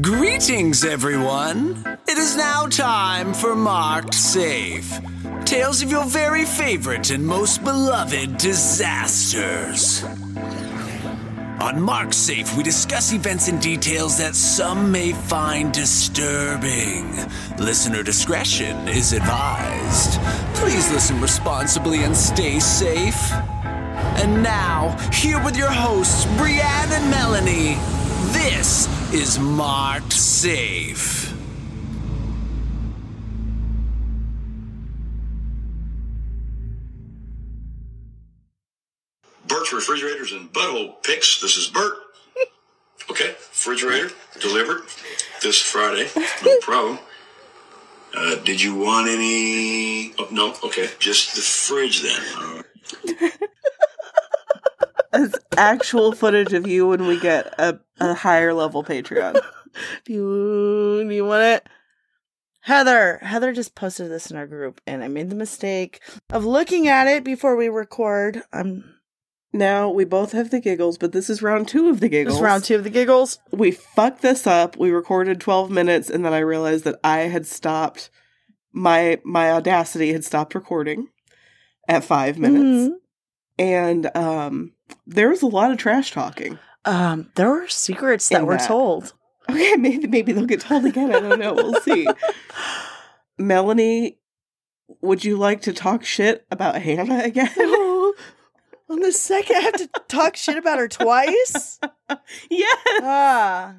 Greetings, everyone. It is now time for Marked Safe. Tales of your very favorite and most beloved disasters. On Marked Safe, we discuss events and details that some may find disturbing. Listener discretion is advised. Please listen responsibly and stay safe. And now, here with your hosts, Brianne and Melanie, this is Marked Safe. Bert's Refrigerators and Butthole Picks. This is Bert. Okay, refrigerator delivered this Friday. No problem. Uh, did you want any? Oh, no, okay, just the fridge then. Actual footage of you when we get a, a higher level Patreon. Do you, do you want it? Heather, Heather just posted this in our group, and I made the mistake of looking at it before we record. I'm Now we both have the giggles, but this is round two of the giggles. this is round two of the giggles. We fucked this up. We recorded twelve minutes, and then I realized that I had stopped. My my audacity had stopped recording at five minutes, Mhm. and um, there was a lot of trash talking. Um, there were secrets that In were that. told. Okay, maybe maybe they'll get told again. I don't know. We'll see. Melanie, would you like to talk shit about Hannah again? On the second, I have to talk shit about her twice. yes. Ah,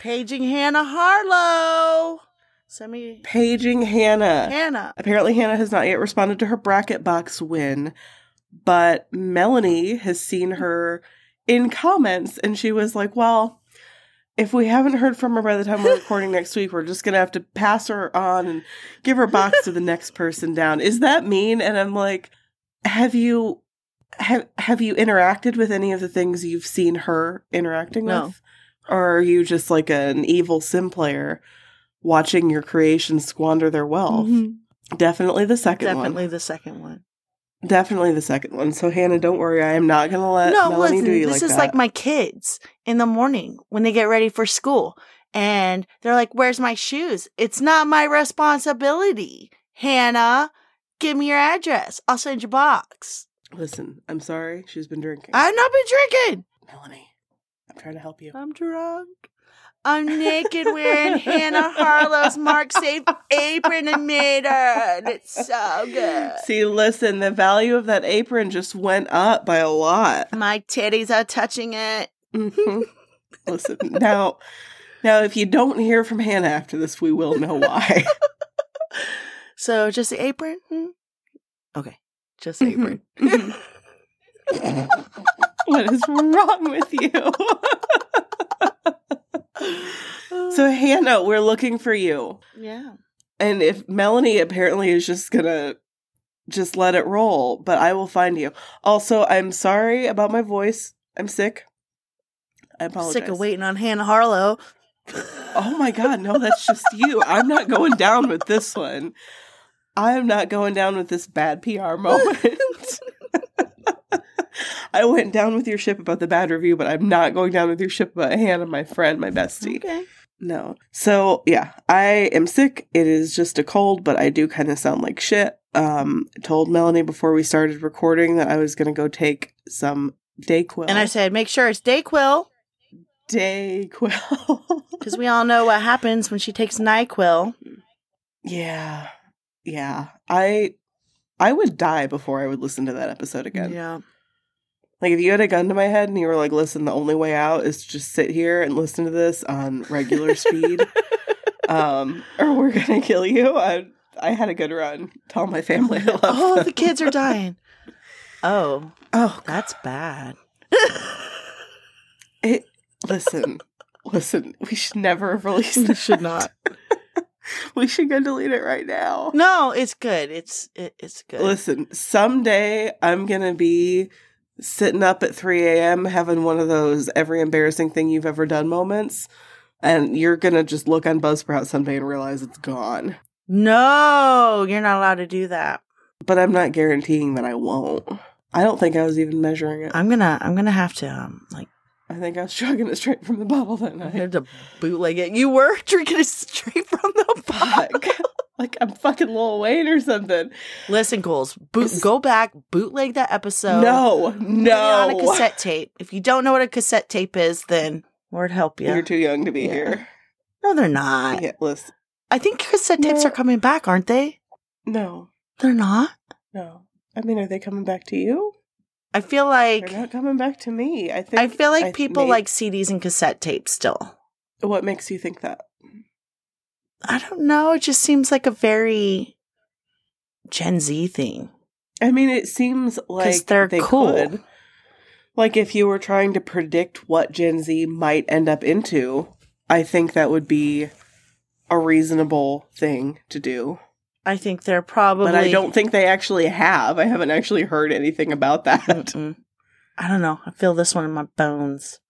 paging Hannah Harlow. Send me Paging Hannah. Hannah. Apparently, Hannah has not yet responded to her bracket box win, but Melanie has seen her in comments, and she was like, "Well." If we haven't heard from her by the time we're recording next week, we're just gonna have to pass her on and give her box to the next person down. Is that mean? And I'm like, have you have have you interacted with any of the things you've seen her interacting No. with? Or are you just like an evil sim player watching your creations squander their wealth? Mhm. Definitely the second Definitely one. the second one. Definitely the second one. So Hannah, don't worry. I am not gonna let no, Melanie listen, do you this like is that. like my kids in the morning when they get ready for school. And they're like, Where's my shoes? It's not my responsibility. Hannah, give me your address. I'll send you a box. Listen, I'm sorry. She's been drinking. I've not been drinking. Melanie, I'm trying to help you. I'm drunk. I'm naked wearing Hannah Harlow's Marked Safe apron and made her. And it's so good. See, listen, the value of that apron just went up by a lot. My titties are touching it. Mhm. listen, now, now, if you don't hear from Hannah after this, we will know why. So just the apron? Hmm? Okay. Just the apron. what is wrong with you? so, Hannah, we're looking for you. yeah. And if Melanie apparently is just gonna just let it roll, but I will find you. Also, I'm sorry about my voice. I'm sick. I apologize. Sick of waiting on Hannah Harlow. Oh my god, no, that's just you. I'm not going down with this one. I'm not going down with this bad PR moment. I went down with your ship about the bad review, but I'm not going down with your ship about Hannah, my friend, my bestie. Okay. No. So yeah, I am sick. It is just a cold, but I do kind of sound like shit. Um, I told Melanie before we started recording that I was gonna go take some Dayquil. And I said, make sure it's Dayquil, Dayquil. because we all know what happens when she takes NyQuil. yeah, yeah. I I would die before I would listen to that episode again. Yeah. Like if you had a gun to my head and you were like, "Listen, the only way out is to just sit here and listen to this on regular speed." um, or we're gonna kill you. I I had a good run. Tell my family I love oh, them. the kids are dying. Oh, Oh, that's bad. it. Listen, listen. We should never have released this. should not. We should go delete it right now. No, it's good. It's it, it's good. Listen, someday I'm gonna be sitting up at 3 a.m. having one of those every embarrassing thing you've ever done moments, and you're gonna just look on Buzzsprout someday and realize it's gone. No, you're not allowed to do that. But I'm not guaranteeing that I won't. I don't think I was even measuring it. I'm gonna I'm gonna have to um like I think I was chugging it straight from the bottle that I night. had to bootleg it. You were drinking it straight from the bottle. Fuck. like I'm fucking Lil Wayne or something. Listen, Ghouls, boot, go back, bootleg that episode. no, no. on a cassette tape. If you don't know what a cassette tape is, then Lord help you. You're too young to be Yeah. here. no, they're not. Yeah, listen. I think cassette tapes No. are coming back, aren't they? No, They're not. no. I mean, are they coming back to you? I feel like They're not coming back to me. I think. I feel like I- people may- like CDs and cassette tapes still. What makes you think that? I don't know. It just seems like a very Gen Z thing. I mean, it seems like they're they cool. could. Like if you were trying to predict what Gen Z might end up into, I think that would be a reasonable thing to do. I think they're probably. But I don't think they actually have. I haven't actually heard anything about that. Mm-mm. I don't know. I feel this one in my bones.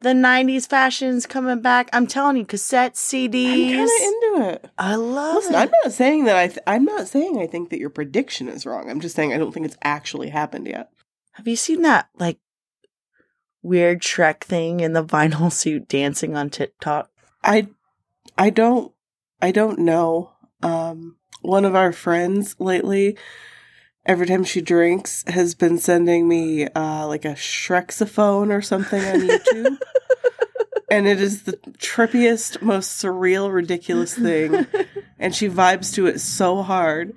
The '90s fashion's coming back. I'm telling you, cassette CDs. I'm kind of into it. I love Listen, it. I'm not saying that I. Th- I'm not saying I think that your prediction is wrong. I'm just saying I don't think it's actually happened yet. Have you seen that like weird Shrek thing in the vinyl suit dancing on TikTok? I, I don't. I don't know. Um, one of our friends lately, every time she drinks, has been sending me uh, like a Shrexophone or something on YouTube. and it is the trippiest, most surreal, ridiculous thing. and she vibes to it so hard.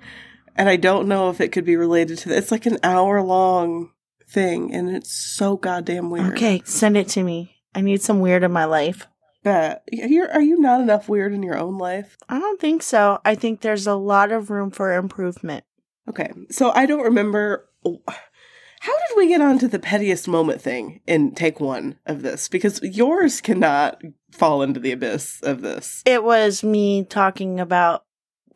And I don't know if it could be related to that. It's like an hour long thing, and it's so goddamn weird. Okay, send it to me. I need some weird in my life. Bet. You're, are you not enough weird in your own life? I don't think so. I think there's a lot of room for improvement. Okay, so I don't remember. How did we get onto the pettiest moment thing in take one of this? Because yours cannot fall into the abyss of this. It was me talking about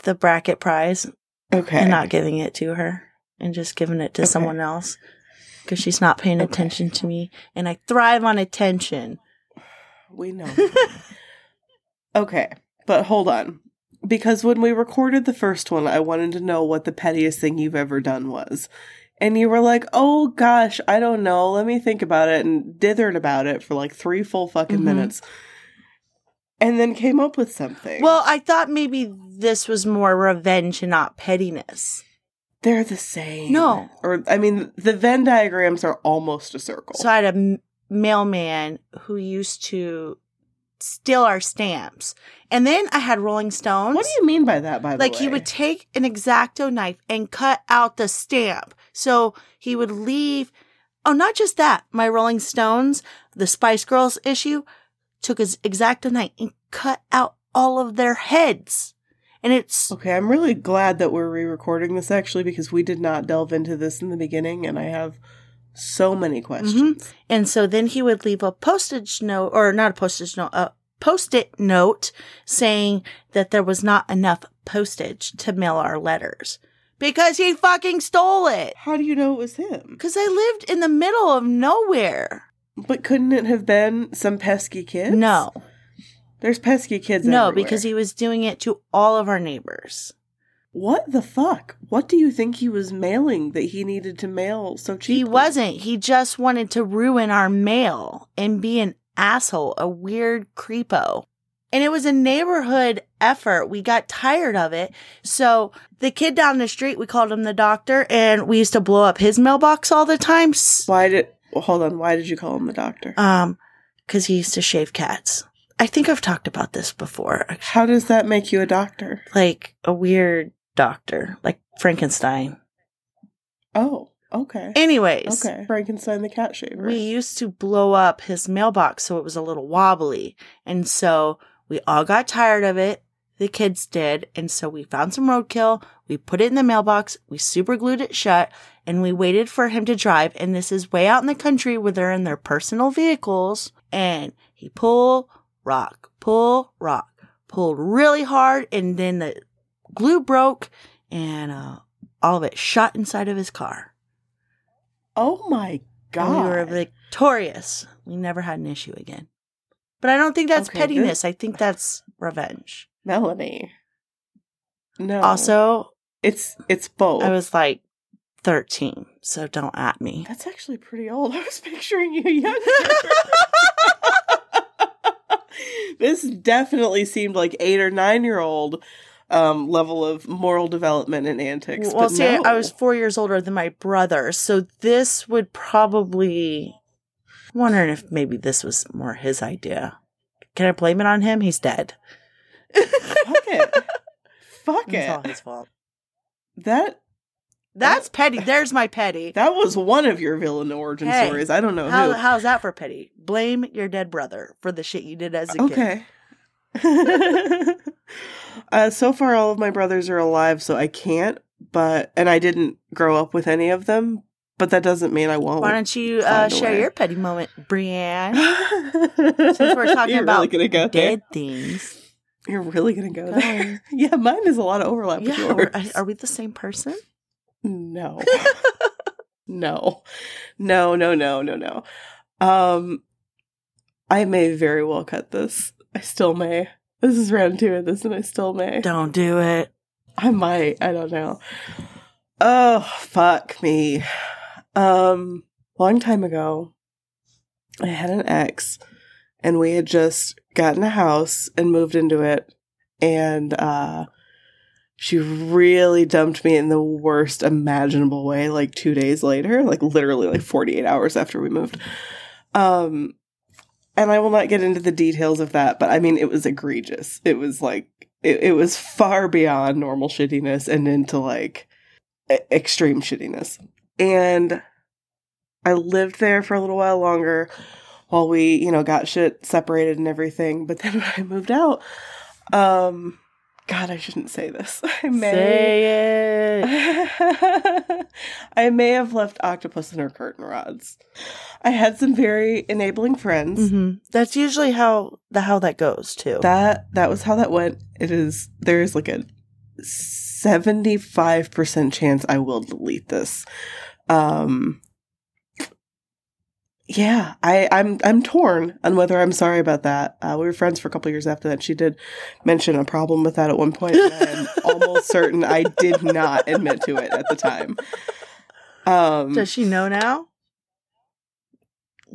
the bracket prize Okay. and not giving it to her and just giving it to Okay. someone else because she's not paying Okay. attention to me. And I thrive on attention. We know. okay, but hold on. Because when we recorded the first one, I wanted to know what the pettiest thing you've ever done was. And you were like, oh gosh, I don't know. Let me think about it. And dithered about it for like three full fucking Mhm. minutes. And then came up with something. Well, I thought maybe this was more revenge and not pettiness. they're the same. No. Or, I mean, the Venn diagrams are almost a circle. So I had a m- mailman who used to steal our stamps. And then I had Rolling Stones. what do you mean by that, by the like way? he would take an exacto knife and cut out the stamp. So he would leave. Oh, not just that. My Rolling Stones, the Spice Girls issue, took his exacto knife and cut out all of their heads. And it's Okay, I'm really glad that we're re-recording this actually because we did not delve into this in the beginning, and I have so many questions. Mm-hmm. and so then he would leave a postage note or not a postage note, a post-it note saying that there was not enough postage to mail our letters because he fucking stole it. How do you know it was him? Because I lived in the middle of nowhere. But couldn't it have been some pesky kids? No, there's pesky kids. no, everywhere. because he was doing it to all of our neighbors. What the fuck? What do you think he was mailing that he needed to mail so cheaply? He wasn't. He just wanted to ruin our mail and be an asshole, a weird creepo. And it was a neighborhood effort. We got tired of it. So the kid down the street, we called him the doctor, and we used to blow up his mailbox all the time. Why did? Well, hold on. Why did you call him the doctor? Um, because he used to shave cats. I think I've talked about this before. How does that make you a doctor? Like a weird doctor, like Frankenstein. Oh, okay. Anyways, Okay. Frankenstein the cat shaver. we used to blow up his mailbox so it was a little wobbly. And so we all got tired of it. The kids did. And so we found some roadkill. We put it in the mailbox. We super glued it shut and we waited for him to drive. And this is way out in the country where they're in their personal vehicles. And he pull, rock, pull, rock, pulled really hard. And then the glue broke and, uh, all of it shot inside of his car. oh my god. And we were victorious. We never had an issue again. But I don't think that's Okay, pettiness. I think that's revenge. Melanie. No. Also, it's it's both. I was like 13, so don't at me. That's actually pretty old. I was picturing you younger. this definitely seemed like eight or nine year old um, level of moral development and antics. well, but see, no. I was four years older than my brother, so this would probably. I'm wondering if maybe this was more his idea. Can I blame it on him? He's dead. fuck it. Fuck It's all it. his fault. That That's petty. There's my petty. that was one of your villain origin Hey, stories. I don't know How, who. how's that for petty? Blame your dead brother for the shit you did as a kid. Okay. uh, so far, all of my brothers are alive, so I can't. But and I didn't grow up with any of them. But that doesn't mean I won't. Why don't you uh, share your petty moment, Brienne? Since we're talking You're about really go Dead there. things. You're really gonna go Go there. Yeah, mine is a lot of overlap Yeah, yours. are we the same person? No. no. No, no, no, no, no. Um I may very well cut this. I still may. This is round two of this and I still may. Don't do it. I might. I don't know. Oh, fuck me. Um long time ago I had an ex and we had just gotten a house and moved into it and uh she really dumped me in the worst imaginable way like 2 days later, like literally like 48 hours after we moved. Um and I will not get into the details of that, but I mean it was egregious. It was like it, it was far beyond normal shittiness and into like extreme shittiness. And I lived there for a little while longer while we, you know, got shit separated and everything. But then when I moved out, um, God, I shouldn't say this. I may. Say it. I may have left octopus in her curtain rods. I had some very enabling friends. hmm That's usually how the how that goes too. That that was how that went. It is there is like a seventy five percent chance I will delete this. Um yeah, I, I'm I'm torn on whether I'm sorry about that. Uh, we were friends for a couple years after that. She did mention a problem with that at one point. And I'm almost certain I did not admit to it at the time. Um, Does she know now?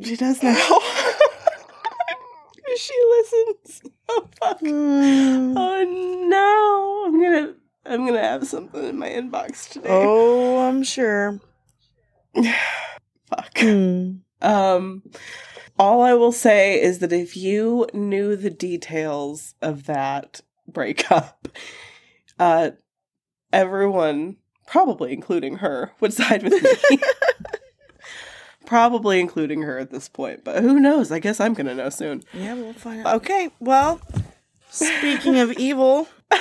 she does now. she listens. Oh fuck. Hmm. Oh no! I'm gonna I'm gonna have something in my inbox today. Oh, I'm sure. Fuck. Hmm. Um, all I will say is that if you knew the details of that breakup, uh, everyone, probably including her, would side with me. probably including her at this point, but who knows? I guess I'm gonna know soon. Yeah, we'll find out. Okay, well, speaking of evil,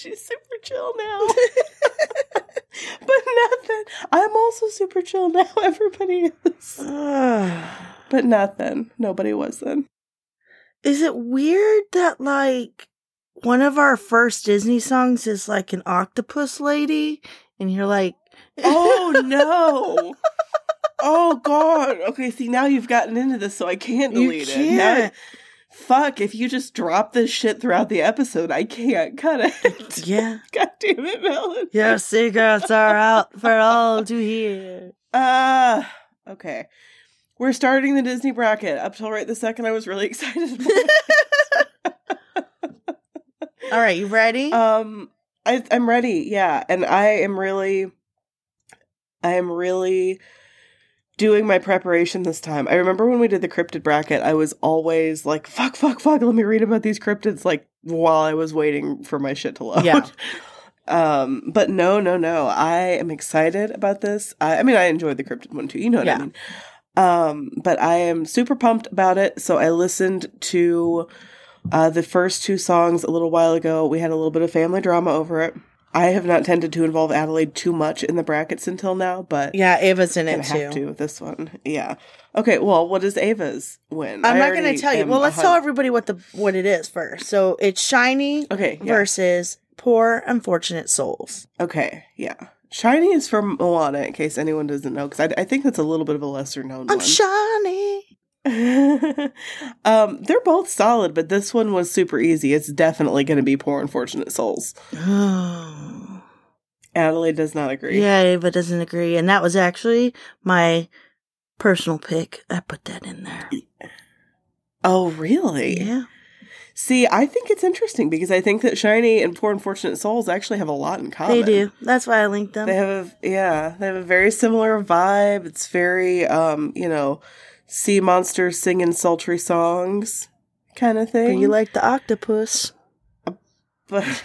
She's super chill now. but nothing. I'm also super chill now. Everybody is. But nothing. Nobody was then. is it weird that like one of our first Disney songs is like an octopus lady, and you're like, Oh no. oh god. Okay, see now you've gotten into this so I can't You delete it. Now- can't. Fuck, if you just drop this shit throughout the episode, I can't cut it. yeah, god damn it, Melon. your secrets are out for all to hear. Uh okay. We're starting the Disney bracket. Up till right the second I was really excited. All right, you ready? Um, I, I'm ready. Yeah, and I am really, I am really doing my preparation this time. I remember when we did the cryptid bracket, I was always like, "Fuck, fuck, fuck." Let me read about these cryptids, like while I was waiting for my shit to load. Yeah. Um, but no, no, no. I am excited about this. I, I mean, I enjoyed the cryptid one too. You know what Yeah. I mean. Um, but I am super pumped about it. So I listened to uh, the first two songs a little while ago. We had a little bit of family drama over it. I have not tended to involve Adelaide too much in the brackets until now, but yeah, Ava's in I it have too. to with this one. Yeah. Okay. Well, what is Ava's win? I'm I not going to tell you. Well, let's tell everybody what the what it is first. So it's shiny Okay. Yeah. versus poor unfortunate souls. Okay. Yeah. Shiny is from Moana, in case anyone doesn't know, because I, I think that's a little bit of a lesser known I'm one. shiny. um, they're both solid, but this one was super easy. It's definitely going to be Poor Unfortunate Souls. Adelaide does not agree. yeah, Ava doesn't agree, and that was actually my personal pick. I put that in there. Oh, really? Yeah. See, I think it's interesting because I think that Shiny and Poor Unfortunate Souls actually have a lot in common. They do. That's why I linked them. They have, a, yeah, they have a very similar vibe. It's very, um, you know, sea monsters singing sultry songs kind of But thing. you like the octopus. but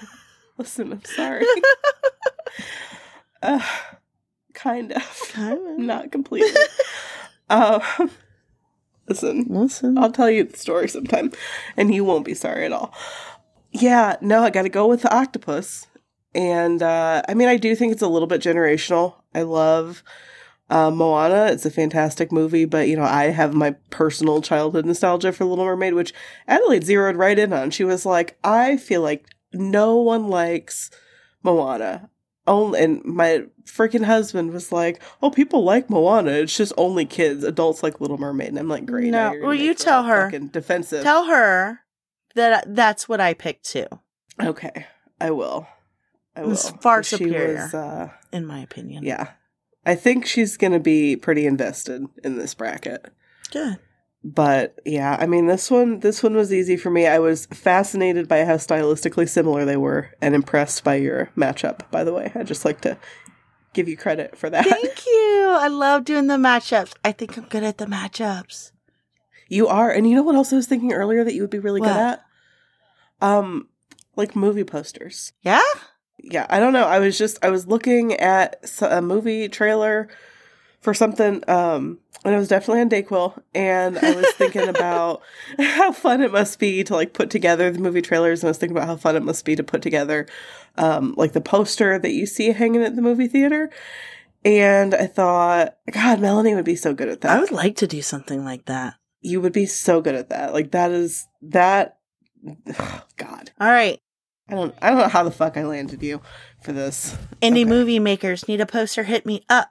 listen, I'm sorry. uh, kind of, Kinda. not completely. um, listen, Listen. I'll tell you the story sometime, and you won't be sorry at all. Yeah, no, I got to go with the octopus, and uh, I mean, I do think it's a little bit generational. I love uh, Moana; it's a fantastic movie, but you know, I have my personal childhood nostalgia for Little Mermaid, which Adelaide zeroed right in on. She was like, "I feel like no one likes Moana." Only, and my freaking husband was like, "Oh, people like Moana. It's just only kids. Adults like Little Mermaid." And I'm like, "Great." No. Well, you tell her. Defensive. Tell her that that's what I picked too, okay, I will. I will. It's far superior. was, uh, in my opinion. yeah, I think she's gonna be pretty invested in this bracket. Good. But yeah, I mean this one this one was easy for me. I was fascinated by how stylistically similar they were and impressed by your matchup, by the way. I'd just like to give you credit for that. Thank you. I love doing the matchups. I think I'm good at the matchups. You are. And you know what else I was thinking earlier that you would be really What? good at? Um like movie posters. Yeah? Yeah, I don't know. I was just I was looking at a movie trailer for something um and it was definitely on Dayquil and I was thinking about how fun it must be to like put together the movie trailers and I was thinking about how fun it must be to put together um like the poster that you see hanging at the movie theater. And I thought, God, Melanie would be so good at that. I would like to do something like that. you would be so good at that. Like that is that God. All right. I don't I don't know how the fuck I landed you for this. Indie Okay. movie makers need a poster. Hit me up.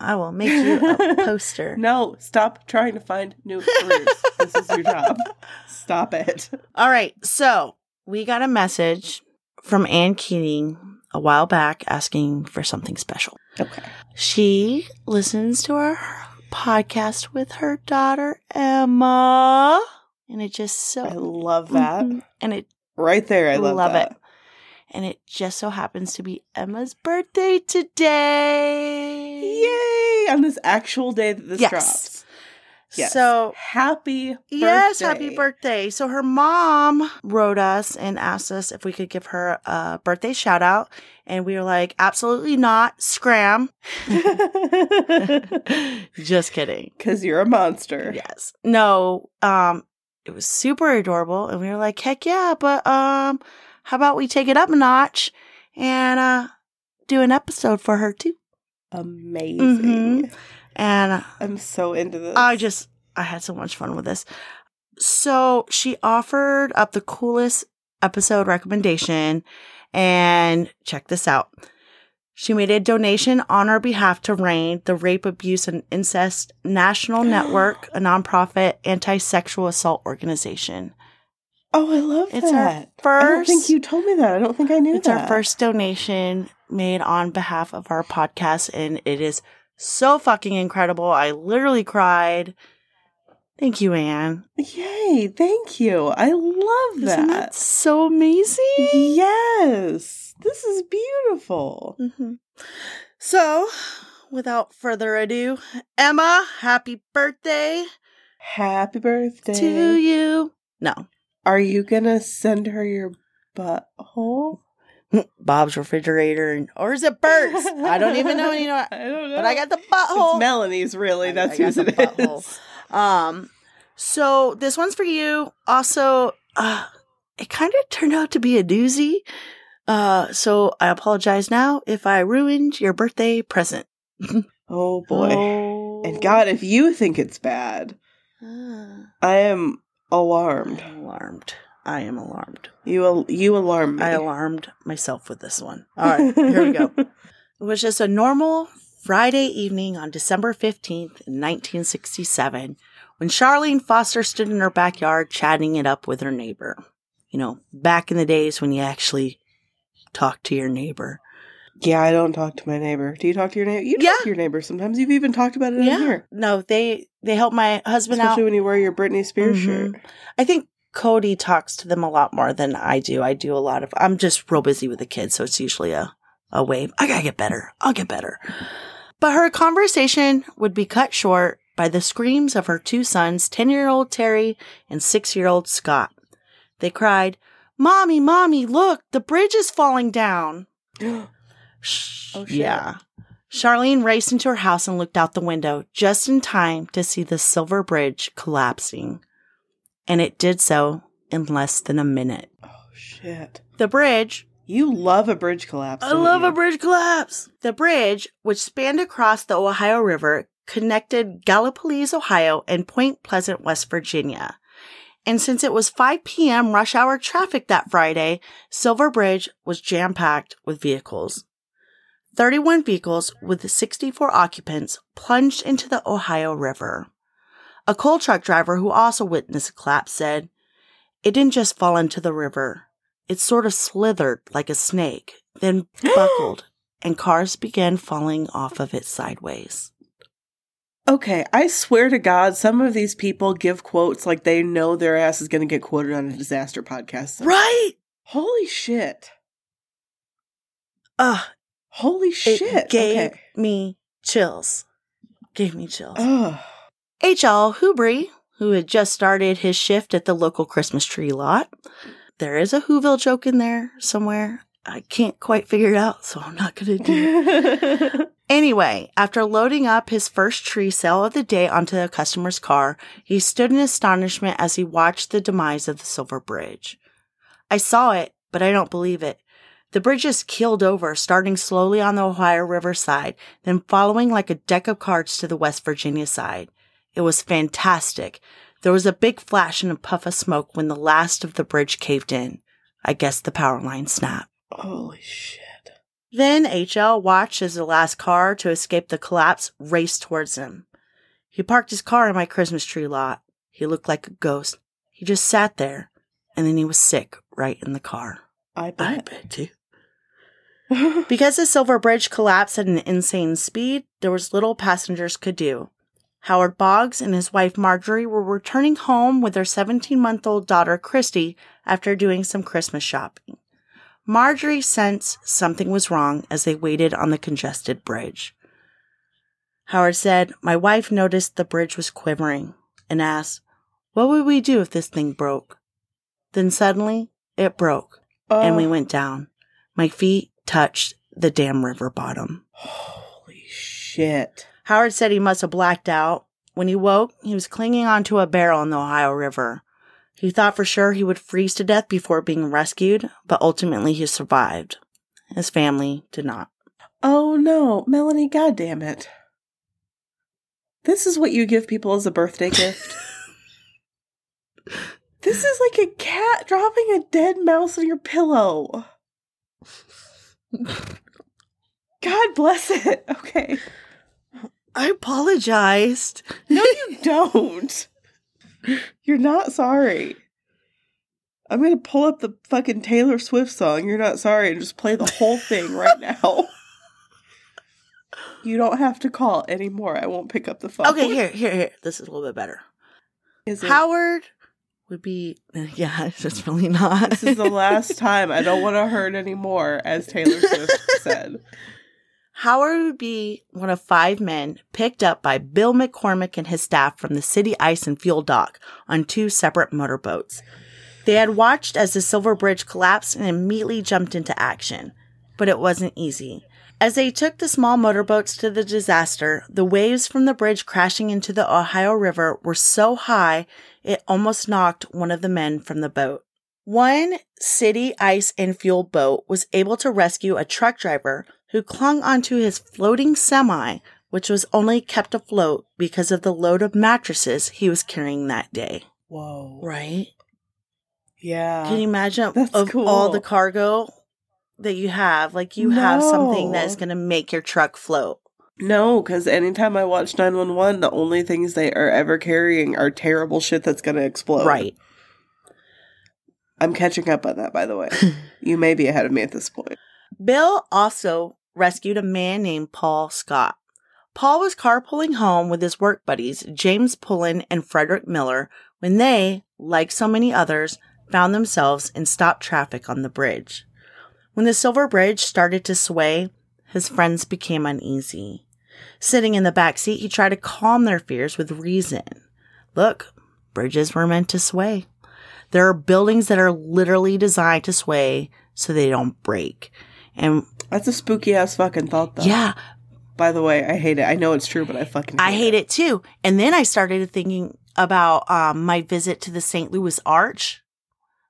I will make you a poster. No, stop trying to find new careers. this is your job. Stop it. All right. So we got a message from Ann Keating a while back asking for something special. Okay. She listens to our podcast with her daughter Emma, and it just so I love that. Mhm. and it Right there. I love, Love that. it. and it just so happens to be Emma's birthday today. Yay! On this actual day that this Yes. drops. Yes. So happy birthday. Yes, happy birthday. So her mom wrote us and asked us if we could give her a birthday shout out. And we were like, absolutely not. Scram. Just kidding. Cause you're a monster. Yes. No, um, it was super adorable. And we were like, heck yeah, but um, how about we take it up a notch and uh do an episode for her too? Amazing. Mhm. And uh, I'm so into this. I just I had so much fun with this. So she offered up the coolest episode recommendation and check this out. She made a donation on our behalf to RAINN, the Rape, Abuse, and Incest National Network, a nonprofit anti sexual assault organization. Oh, I love It's our that. I don't think you told me that. I don't think I knew It's that. our first donation made on behalf of our podcast, and it is so fucking incredible. I literally cried. Thank you, Anne. Yay! Thank you. I love Isn't that. that so amazing? Yes, this is beautiful. hmm So, without further ado, Emma, happy birthday Happy birthday to you. No, Are you gonna send her your butthole? Bob's refrigerator, and, or is it Bert's? I don't even know. You know, I don't know. but I got the butthole. It's Melanie's. Really, I- that's I the it butthole. is. Um, so this one's for you. Also, uh, it kind of turned out to be a doozy. Uh, so I apologize now if I ruined your birthday present. Oh boy! Oh. And God, if you think it's bad, Ah, I am alarmed. I'm alarmed. I am alarmed. You al- you alarm me. I alarmed myself with this one. All right, here we go. It was just a normal Friday evening on December 15th, 1967, when Charlene Foster stood in her backyard chatting it up with her neighbor. You know, back in the days when you actually talked to your neighbor. Yeah, I don't talk to my neighbor. Do you talk to your neighbor? You talk Yeah. to your neighbor sometimes. You've even talked about it Yeah. in here. No, they they help my husband Especially out. when you wear your Britney Spears Mhm. shirt. I think Cody talks to them a lot more than I do. I do a lot of I'm just real busy with the kids, so it's usually a a wave. I gotta get better. I'll get better. But her conversation would be cut short by the screams of her two sons, 10 year old Terry and 6 year old Scott. They cried, Mommy, Mommy, look, the bridge is falling down. Oh, shit. Yeah. Charlene raced into her house and looked out the window just in time to see the silver bridge collapsing. And it did so in less than a minute. oh shit! The bridge You love a bridge collapse. I love you? a bridge collapse. The bridge, which spanned across the Ohio River, connected Gallipolis, Ohio, and Point Pleasant, West Virginia. And since it was 5 p.m. rush hour traffic that Friday, Silver Bridge was jam packed with vehicles. 31 vehicles with 64 occupants plunged into the Ohio River. A coal truck driver who also witnessed the collapse said, It didn't just fall into the river. It sort of slithered like a snake, then buckled, and cars began falling off of it sideways. Okay, I swear to God, some of these people give quotes like they know their ass is going to get quoted on a disaster podcast. Right? Holy shit! Ugh, Holy it shit! gave okay. me chills. Gave me chills. Ugh. H.L. Hubry, who had just started his shift at the local Christmas tree lot. There is a Whoville joke in there somewhere. I can't quite figure it out, so I'm not going to do it. Anyway, after loading up his first tree sale of the day onto a customer's car, he stood in astonishment as he watched the demise of the Silver Bridge. I saw it, but I don't believe it. The bridge just keeled over, starting slowly on the Ohio River side, then following like a deck of cards to the West Virginia side. It was fantastic. There was a big flash and a puff of smoke when the last of the bridge caved in. I guess the power line snapped. Holy shit! Then HL watched as the last car to escape the collapse raced towards him. He parked his car in my Christmas tree lot. He looked like a ghost. He just sat there, and then he was sick right in the car. I I bet. bet too. Because the Silver Bridge collapsed at an insane speed, there was little passengers could do. Howard Boggs and his wife Marjorie were returning home with their 17 month old daughter Christy after doing some Christmas shopping. Marjorie sensed something was wrong as they waited on the congested bridge. Howard said, My wife noticed the bridge was quivering and asked, What would we do if this thing broke? Then suddenly it broke and we Oh, went down. My feet touched the damn river bottom. Holy shit! Howard said he must have blacked out. When he woke, he was clinging onto a barrel in the Ohio River. He thought for sure he would freeze to death before being rescued, but ultimately he survived. His family did not. Oh no, Melanie! God damn it! This is what you give people as a birthday gift. this is like a cat dropping a dead mouse on your pillow. God bless it. Okay. I apologized. No, you don't. You're not sorry. I'm gonna pull up the fucking Taylor Swift song, You're Not Sorry, and just play the whole thing right now. You don't have to call anymore. I won't pick up the phone. Okay, here, here, here. This is a little bit better. Is it? Howard would be, yeah, it's really not. This is the last time. I don't want to hurt anymore, as Taylor Swift said. Howard would be one of five men picked up by Bill McCormick and his staff from the city ice and fuel dock on two separate motorboats. They had watched as the Silver Bridge collapsed and immediately jumped into action. But it wasn't easy. As they took the small motorboats to the disaster, the waves from the bridge crashing into the Ohio River were so high it almost knocked one of the men from the boat. One city ice and fuel boat was able to rescue a truck driver who clung onto his floating semi, which was only kept afloat because of the load of mattresses he was carrying that day. Whoa. Right? Yeah. Can you imagine That's of cool. all the cargo that you have? Like you have something that's going to make your truck float. No, because anytime I watch 911, the only things they are ever carrying are terrible shit that's going to explode. Right. I'm catching up on that, by the way. you may be ahead of me at this point. Bill also rescued a man named Paul Scott. Paul was carpooling home with his work buddies, James Pullen and Frederick Miller, when they, like so many others, found themselves in stopped traffic on the bridge. When the silver bridge started to sway, his friends became uneasy. Sitting in the back seat, he tried to calm their fears with reason. Look, bridges were meant to sway. There are buildings that are literally designed to sway so they don't break. And That's a spooky ass fucking thought, though. yeah, By the way, I hate it. I know it's true, but I fucking hate I hate it too. And then I started thinking about um, my visit to the St. Louis Arch,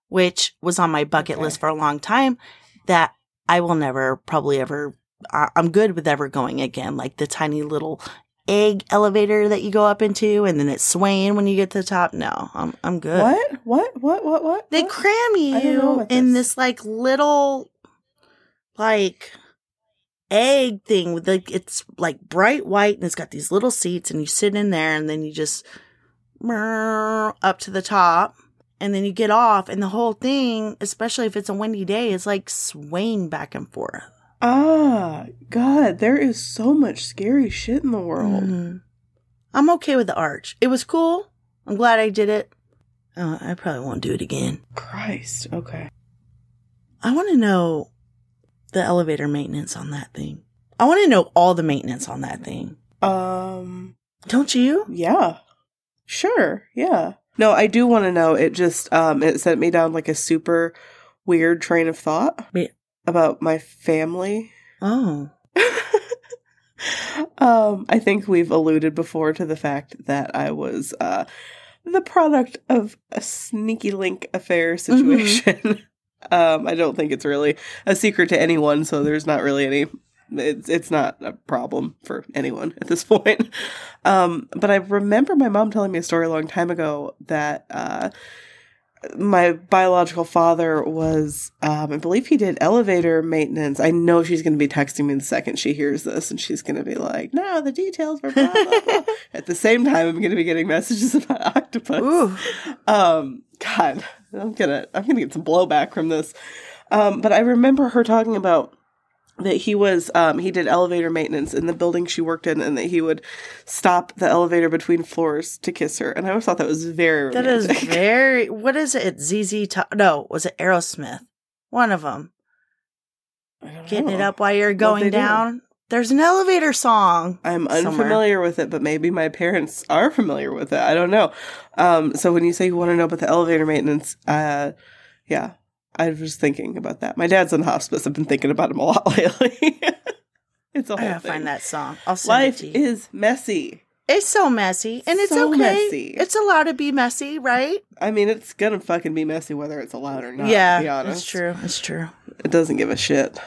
which was on my bucket Okay. list for a long time. That I will never, probably ever. I I'm good with ever going again. Like the tiny little egg elevator that you go up into, and then it's swaying when you get to the top. No, I'm I'm good. What? What? What? What? What? They cram I don't know you in this. this like little like egg thing with like it's like bright white and it's got these little seats and you sit in there and then you just up to the top and then you get off and the whole thing, especially if it's a windy day, is like swaying back and forth. Ah, God, there is so much scary shit in the world. Mhm. I'm okay with the arch. It was cool. I'm glad I did it. Uh, I probably won't do it again. Christ. Okay. I want to know the elevator maintenance on that thing. I want to know all the maintenance on that thing. Um. Don't you? Yeah. Sure. Yeah. No, I do want to know. It just um it sent me down like a super weird train of thought Yeah. about my family. Oh. um, I think we've alluded before to the fact that I was uh the product of a sneaky link affair situation. um, I don't think it's really a secret to anyone, so there's not really any it's it's not a problem for anyone at this point. Um, but I remember my mom telling me a story a long time ago that uh my biological father was um, i believe he did elevator maintenance i know she's going to be texting me the second she hears this and she's going to be like no the details were blah, blah, blah. at the same time i'm going to be getting messages about octopus Ooh. um god i'm gonna i'm gonna get some blowback from this um but i remember her talking about that he was um he did elevator maintenance in the building she worked in and that he would stop the elevator between floors to kiss her and i always thought that was very That is romantic. very. What is it? ZZ Top? No, was it Aerosmith? One of them. Getting it up while you're going they do? There's an elevator song. I'm somewhere. unfamiliar with it, but maybe my parents are familiar with it. I don't know. Um, so when you say you want to know about the elevator maintenance, uh, yeah, I was thinking about that. My dad's in hospice. I've been thinking about him a lot lately. it's a I whole gotta thing. find that song. I'll Life it to you. is messy. it's so messy, and it's So okay. messy. It's allowed to be messy, right? I mean, it's gonna fucking be messy whether it's allowed or not. yeah, to be honest, it's true. It's true. It doesn't give a shit.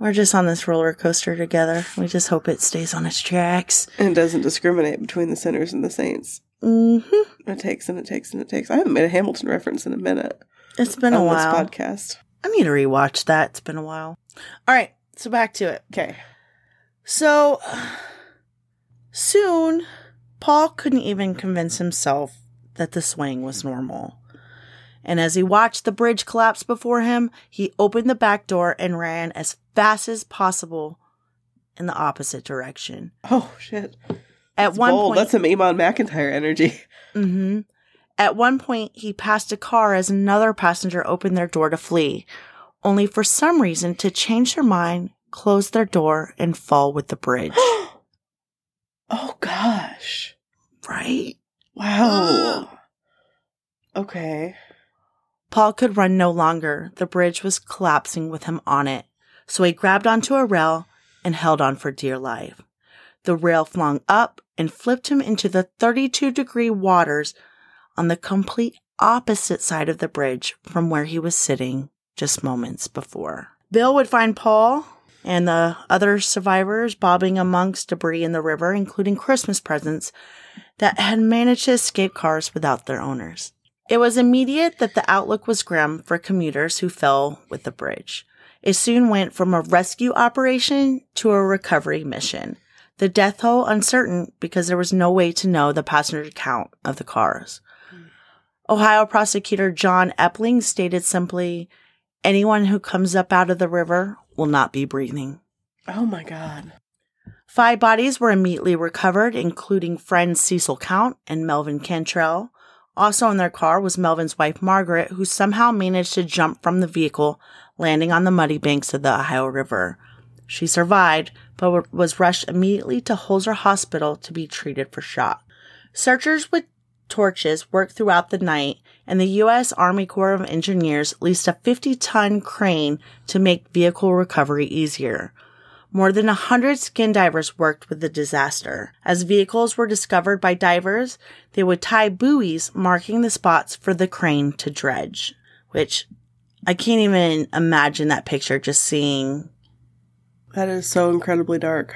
We're just on this roller coaster together. We just hope it stays on its tracks. And doesn't discriminate between the sinners and the saints. Mm-hmm. It takes and it takes and it takes. I haven't made a Hamilton reference in a minute It's been a while. podcast. I need to rewatch that. It's been a while. All right, so back to it. Okay. So soon, Paul couldn't even convince himself that the swing was normal. And as he watched the bridge collapse before him, he opened the back door and ran as fast as possible in the opposite direction. Oh shit. At That's one bold. point, That's some Amon McIntyre energy. hmm At one point, he passed a car as another passenger opened their door to flee, only for some reason to change their mind, close their door, and fall with the bridge. oh gosh. right? Wow. okay. Paul could run no longer. The bridge was collapsing with him on it. So he grabbed onto a rail and held on for dear life. The rail flung up and flipped him into the 32 degree waters on the complete opposite side of the bridge from where he was sitting just moments before. Bill would find Paul and the other survivors bobbing amongst debris in the river, including Christmas presents that had managed to escape cars without their owners. It was immediate that the outlook was grim for commuters who fell with the bridge. It soon went from a rescue operation to a recovery mission. The death toll uncertain because there was no way to know the passenger count of the cars. Ohio prosecutor John Epling stated simply, anyone who comes up out of the river will not be breathing. Oh my god. Five bodies were immediately recovered, including friends Cecil Count and Melvin Cantrell. Also in their car was Melvin's wife Margaret, who somehow managed to jump from the vehicle, landing on the muddy banks of the Ohio River. She survived, but was rushed immediately to Holzer Hospital to be treated for shock. Searchers with torches worked throughout the night, and the U.S. Army Corps of Engineers leased a 50 ton crane to make vehicle recovery easier. More than a hundred skin divers worked with the disaster. As vehicles were discovered by divers, they would tie buoys marking the spots for the crane to dredge, which I can't even imagine that picture just seeing That is so incredibly dark.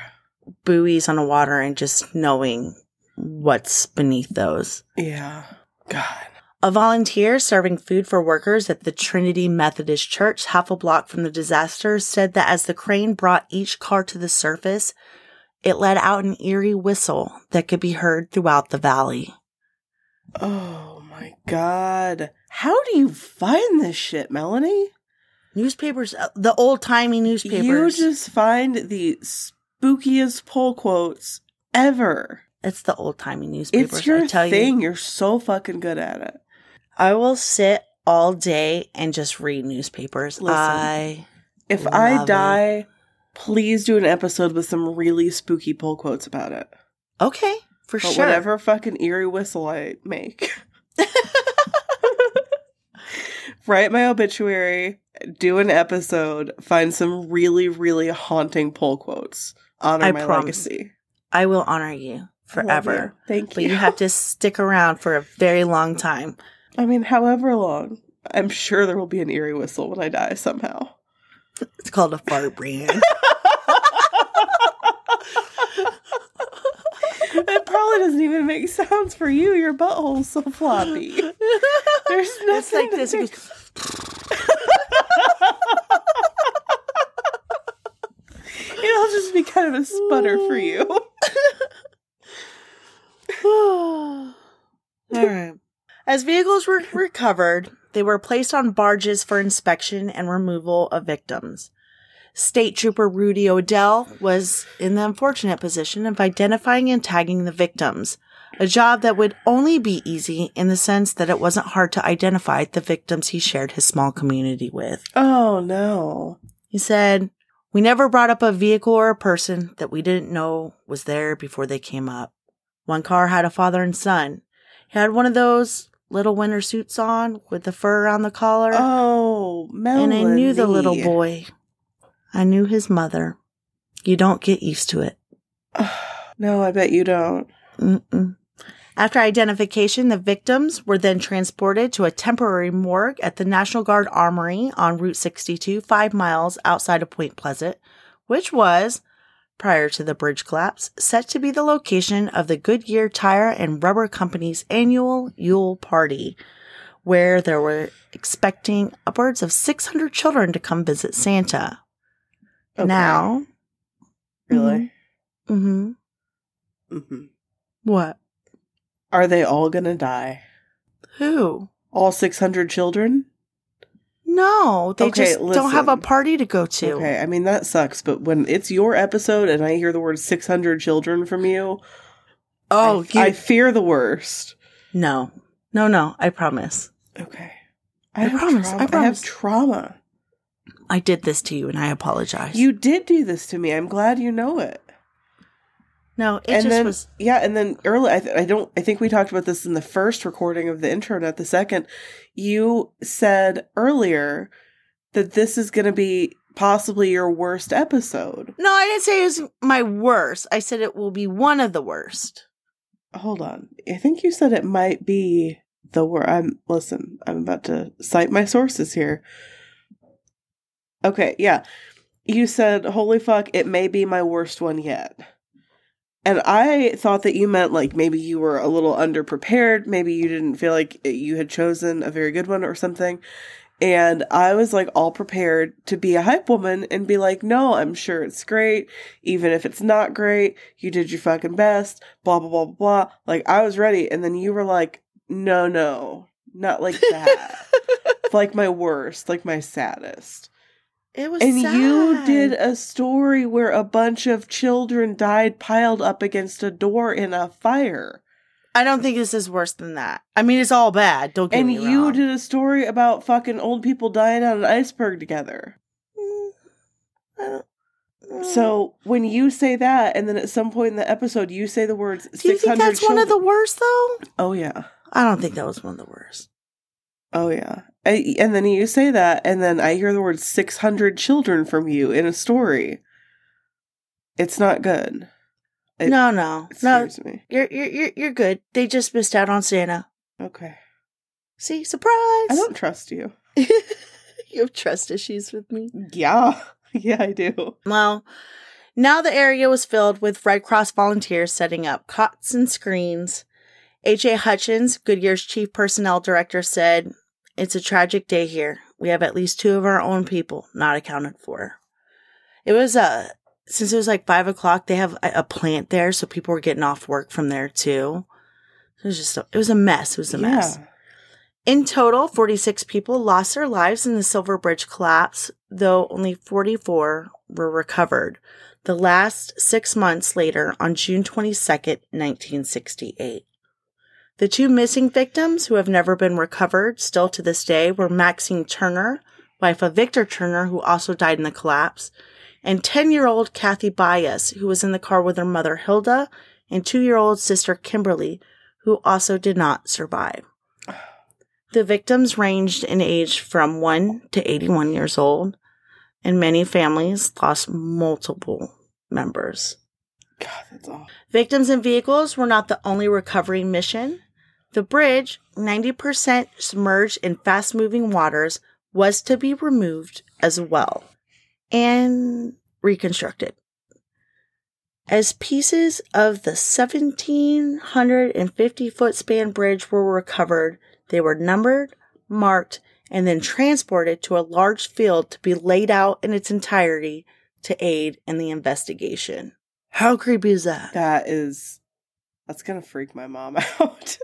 buoys on the water and just knowing what's beneath those. Yeah. God. A volunteer serving food for workers at the Trinity Methodist Church, half a block from the disaster, said that as the crane brought each car to the surface, it let out an eerie whistle that could be heard throughout the valley. Oh my god. How do you find this shit, Melanie? Newspapers, uh, the old timey newspapers. You just find the spookiest pull quotes ever. it's the old timey newspapers. It's your I tell thing. you, You're so fucking good at it. I will sit all day and just read newspapers. Listen. I If I Love it. die, please do an episode with some really spooky pull quotes about it. okay for But sure. whatever fucking eerie whistle I make. Write my obituary, do an episode, find some really, really haunting pull quotes. Honor I my promise. legacy. I will honor you forever. you. Thank But you. you have to stick around for a very long time. I mean, however long. I'm sure there will be an eerie whistle when I die somehow. It's called a fart brand. It probably doesn't even make sounds for you. Your butthole's so floppy. There's nothing it's like this. It It'll just be kind of a sputter for you. All right. As vehicles were recovered, they were placed on barges for inspection and removal of victims. State Trooper Rudy Odell was in the unfortunate position of identifying and tagging the victims, a job that would only be easy in the sense that it wasn't hard to identify the victims he shared his small community with. Oh no. He said, We never brought up a vehicle or a person that we didn't know was there before they came up. One car had a father and son. He had one of those little winter suits on with the fur on the collar. Oh, and I knew the little boy. I knew his mother. You don't get used to it. no, I bet you don't. Mm-mm. After identification, the victims were then transported to a temporary morgue at the National Guard Armory on Route 62, five miles outside of Point Pleasant, which was, prior to the bridge collapse, set to be the location of the Goodyear Tire and Rubber Company's annual Yule Party, where there were expecting upwards of 600 children to come visit Santa. Okay. Now, really? Mm hmm Mm hmm what? Are they all gonna die? Who? All 600 children? No, they Okay, just don't have a party to go to. Okay, I mean, that sucks, but when it's your episode and I hear the word 600 children from you, Oh, I, you, I fear the worst. no, no, no. I promise. Okay. I have promise, trauma. I promise. have trauma. I did this to you, and I apologize. You did do this to me. I'm glad you know it. No, it and just then, was. yeah, and then early, I, th- I don't, I think we talked about this in the first recording of the intro, not the second. You said earlier that this is going to be possibly your worst episode. No, I didn't say it was my worst. I said it will be one of the worst. Hold on. I think you said it might be the worst. I'm, listen, I'm about to cite my sources here. Okay, yeah. You said, holy fuck, it may be my worst one yet. And I thought that you meant like maybe you were a little underprepared. Maybe you didn't feel like you had chosen a very good one or something. And I was like all prepared to be a hype woman and be like, no, I'm sure it's great. Even if it's not great, you did your fucking best, blah, blah, blah, blah, blah. Like I was ready. And then you were like, no, no, not like that. like my worst, like my saddest. It was And you did a story where a bunch of children died piled up against a door in a fire. I don't think this is worse than that. I mean, it's all bad. Don't get And me wrong. And you did a story about fucking old people dying on an iceberg together. Mm, mm. So when you say that, and then at some point in the episode you say the words do you think that's one of the worst, though? Oh yeah. I don't think that was one of the worst. Oh yeah. I, and then you say that, and then I hear the word 600 children from you in a story. It's not good. It- no, no, no. me. You're you're you're you're good. They just missed out on Santa. Okay. See, surprise! I don't trust you. you have trust issues with me. Yeah. Yeah, I do. Well, now the area was filled with Red Cross volunteers setting up cots and screens. H.A. Hutchins, Goodyear's chief personnel director, said, It's a tragic day here. We have at least two of our own people not accounted for. It was uh, since it was like five o'clock, they have a, a plant there, so people were getting off work from there too. It was just, a, it was a mess. It was a mess. In total, 46 people lost their lives in the Silver Bridge collapse, though only 44 were recovered. The last six months later, on June 22nd, 1968. The two missing victims who have never been recovered still to this day were Maxine Turner, wife of Victor Turner, who also died in the collapse, and 10 year old Kathy Bias, who was in the car with her mother Hilda and two year old sister Kimberly, who also did not survive. The victims ranged in age from 1 to 81 years old, and many families lost multiple members. God, that's awful. Victims and vehicles were not the only recovery mission. The bridge, 90% submerged in fast moving waters, was to be removed as well and reconstructed. As pieces of the 1750 foot span bridge were recovered, they were numbered, marked, and then transported to a large field to be laid out in its entirety to aid in the investigation. How creepy is that? That is. That's gonna freak my mom out.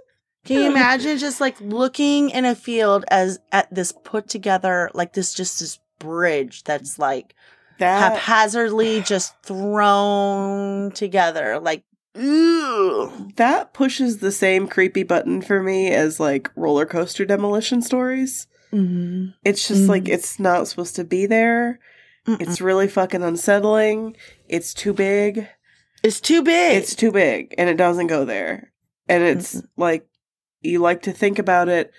Can you imagine just like looking in a field as at this put together, like this just this bridge that's like that haphazardly just thrown together, like ooh. that pushes the same creepy button for me as like roller coaster demolition stories. Mm-hmm. It's just Mhm. like it's not supposed to be there. It's really fucking unsettling. It's too big. It's too big. It's too big and it doesn't go there. And mm-hmm. it's Mm-mm. like you like to think about it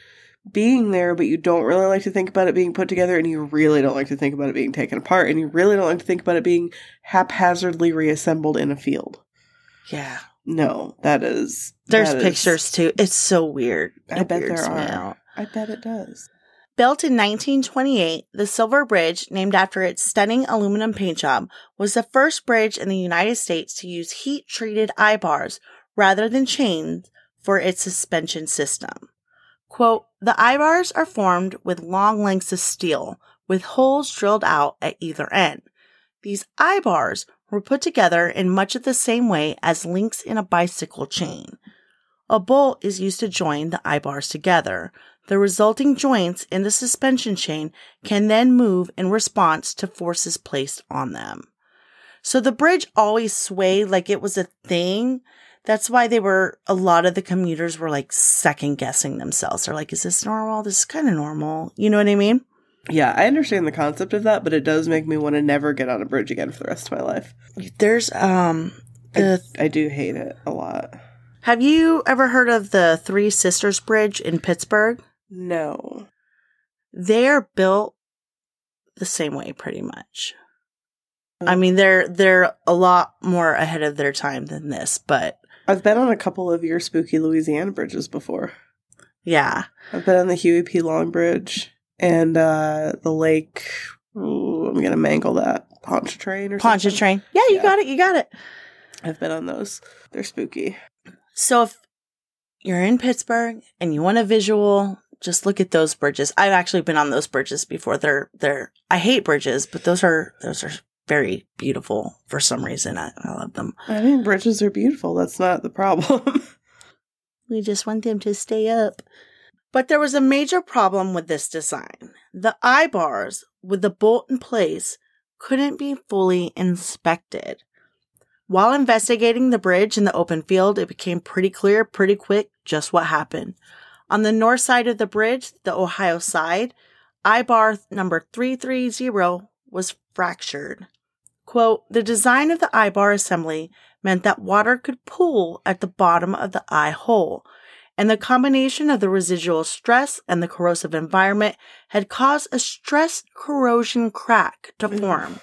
being there, but you don't really like to think about it being put together and you really don't like to think about it being taken apart and you really don't like to think about it being haphazardly reassembled in a field. yeah. No, that is There's that is- pictures too. It's so weird. I It bet there are. out. I bet it does. Built in 1928, the Silver Bridge, named after its stunning aluminum paint job, was the first bridge in the United States to use heat treated eye bars rather than chains for its suspension system. Quote, the eye bars are formed with long lengths of steel with holes drilled out at either end. These eye bars were put together in much of the same way as links in a bicycle chain. A bolt is used to join the eye bars together. The resulting joints in the suspension chain can then move in response to forces placed on them. So the bridge always swayed like it was a thing. That's why they were, a lot of the commuters were like second guessing themselves. They're like, is this normal? This is kind of normal. You know what I mean? Yeah, I understand the concept of that, but it does make me want to never get on a bridge again for the rest of my life. There's, um, the, I do hate it a lot. have you ever heard of the Three Sisters Bridge in Pittsburgh? No. they're built the same way pretty much. I mean they're they're a lot more ahead of their time than this, but I've been on a couple of your spooky Louisiana bridges before. yeah. I've been on the Huey P. Long Bridge and uh, the lake. Ooh, I'm gonna mangle that Pontchartrain or Poncha something. train. Yeah, you Yeah. got it, you got it. I've been on those. They're spooky. So if you're in Pittsburgh and you want a visual, just look at those bridges. I've actually been on those bridges before. They're they're I hate bridges, but those are those are very beautiful for some reason. I, I love them. I mean, bridges are beautiful. That's not the problem. We just want them to stay up. But there was a major problem with this design. the eye bars with the bolt in place couldn't be fully inspected. While investigating the bridge in the open field, it became pretty clear pretty quick just what happened. On the north side of the bridge, the Ohio side, eye bar number 330 was fractured. Quote, the design of the eye bar assembly meant that water could pool at the bottom of the eye hole, and the combination of the residual stress and the corrosive environment had caused a stress corrosion crack to form.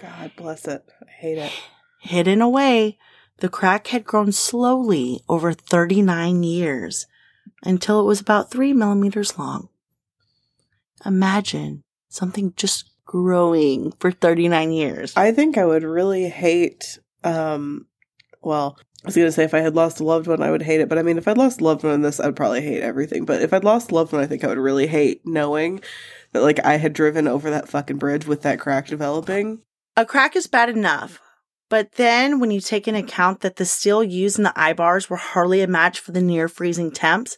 God bless it. I hate it. Hidden away, the crack had grown slowly over 39 years until it was about three millimeters long. Imagine something just growing for 39 years. I think I would really hate um well, I was gonna say if I had lost a loved one I would hate it, but I mean if I'd lost a loved one in this I'd probably hate everything. But if I'd lost a loved one I think I would really hate knowing that like I had driven over that fucking bridge with that crack developing. A crack is bad enough, but then when you take into account that the steel used in the eye bars were hardly a match for the near freezing temps,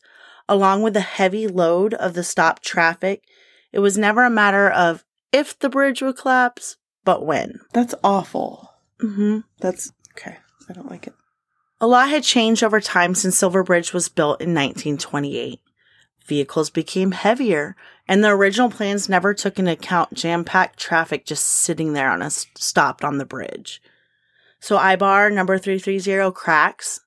along with the heavy load of the stopped traffic, it was never a matter of if the bridge would collapse, but when. That's awful. Mm-hmm. That's okay. I don't like it. A lot had changed over time since Silver Bridge was built in 1928. Vehicles became heavier, and the original plans never took into account jam packed traffic just sitting there on a stopped on the bridge. So I-bar number 330 cracks,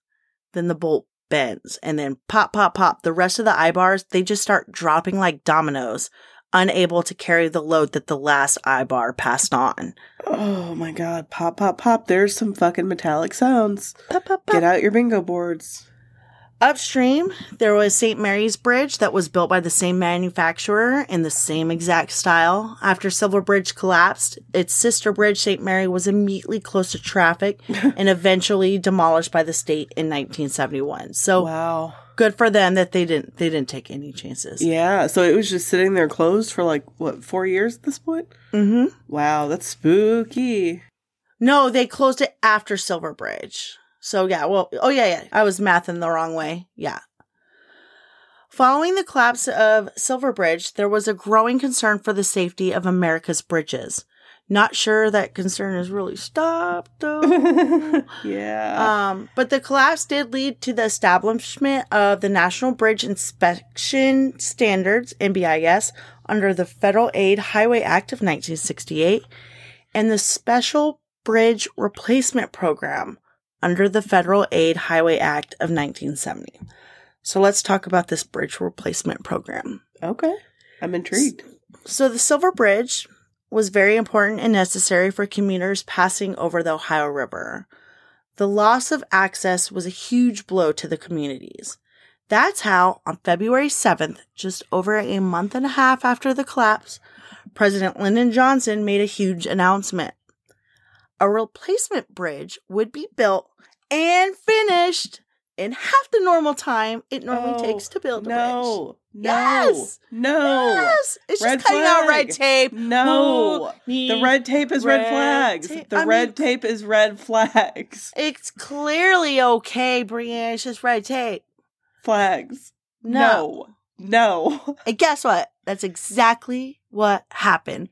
then the bolt bends, and then pop, pop, pop. The rest of the I-bars, they just start dropping like dominoes, unable to carry the load that the last I-bar passed on. Oh my god. Pop pop pop. There's some fucking metallic sounds. Pop, pop, pop. Get out your bingo boards. Upstream, there was St. Mary's Bridge that was built by the same manufacturer in the same exact style. After Silver Bridge collapsed, its sister bridge, St. Mary, was immediately close to traffic and eventually demolished by the state in 1971. So Wow. good for them that they didn't they didn't take any chances. Yeah, so it was just sitting there closed for like what, 4 years at this point? Mm-hmm. Wow, that's spooky. No, they closed it after Silver Bridge. So yeah, well, oh yeah, yeah. I was mathing the wrong way. Yeah. Following the collapse of Silver Bridge, there was a growing concern for the safety of America's bridges. Not sure that concern has really stopped though. yeah. um, but the collapse did lead to the establishment of the National Bridge Inspection Standards, NBIS, under the Federal Aid Highway Act of 1968 and the Special Bridge Replacement Program under the Federal Aid Highway Act of 1970. So let's talk about this bridge replacement program. okay. I'm intrigued. So the Silver Bridge was very important and necessary for commuters passing over the Ohio River. The loss of access was a huge blow to the communities. That's how, on February 7th, just over a month and a half after the collapse, President Lyndon Johnson made a huge announcement. A replacement bridge would be built and finished in half the normal time it normally Oh, takes to build a bridge. No. No. Yes. No. Yes, it's Red just cutting out red tape. No. The red tape is red, red flags. tape? The I red mean- tape is red flags. It's clearly okay, Brienne. It's just red tape. Flags. No. No. No. And guess what? That's exactly what happened.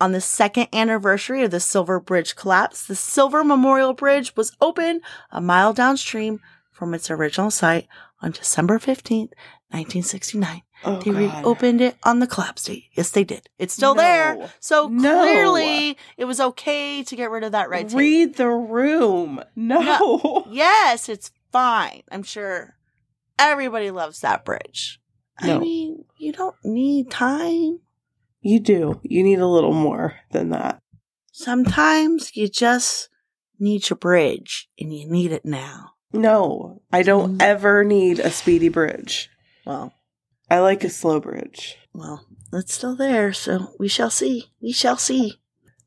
On the second anniversary of the Silver Bridge collapse, the Silver Memorial Bridge was opened a mile downstream from its original site on December 15th, 1969. Oh, They God. reopened it on the collapse date. Yes, they did. It's still No. there. So No. clearly it was okay to get rid of that red tape. Read the room. No. Yes, it's fine. I'm sure everybody loves that bridge. I mean, you don't need time. You do. You need a little more than that. Sometimes you just need your bridge and you need it now. No, I don't Mm. ever need a speedy bridge. Well, I like a slow bridge. well, it's still there, so we shall see. We shall see.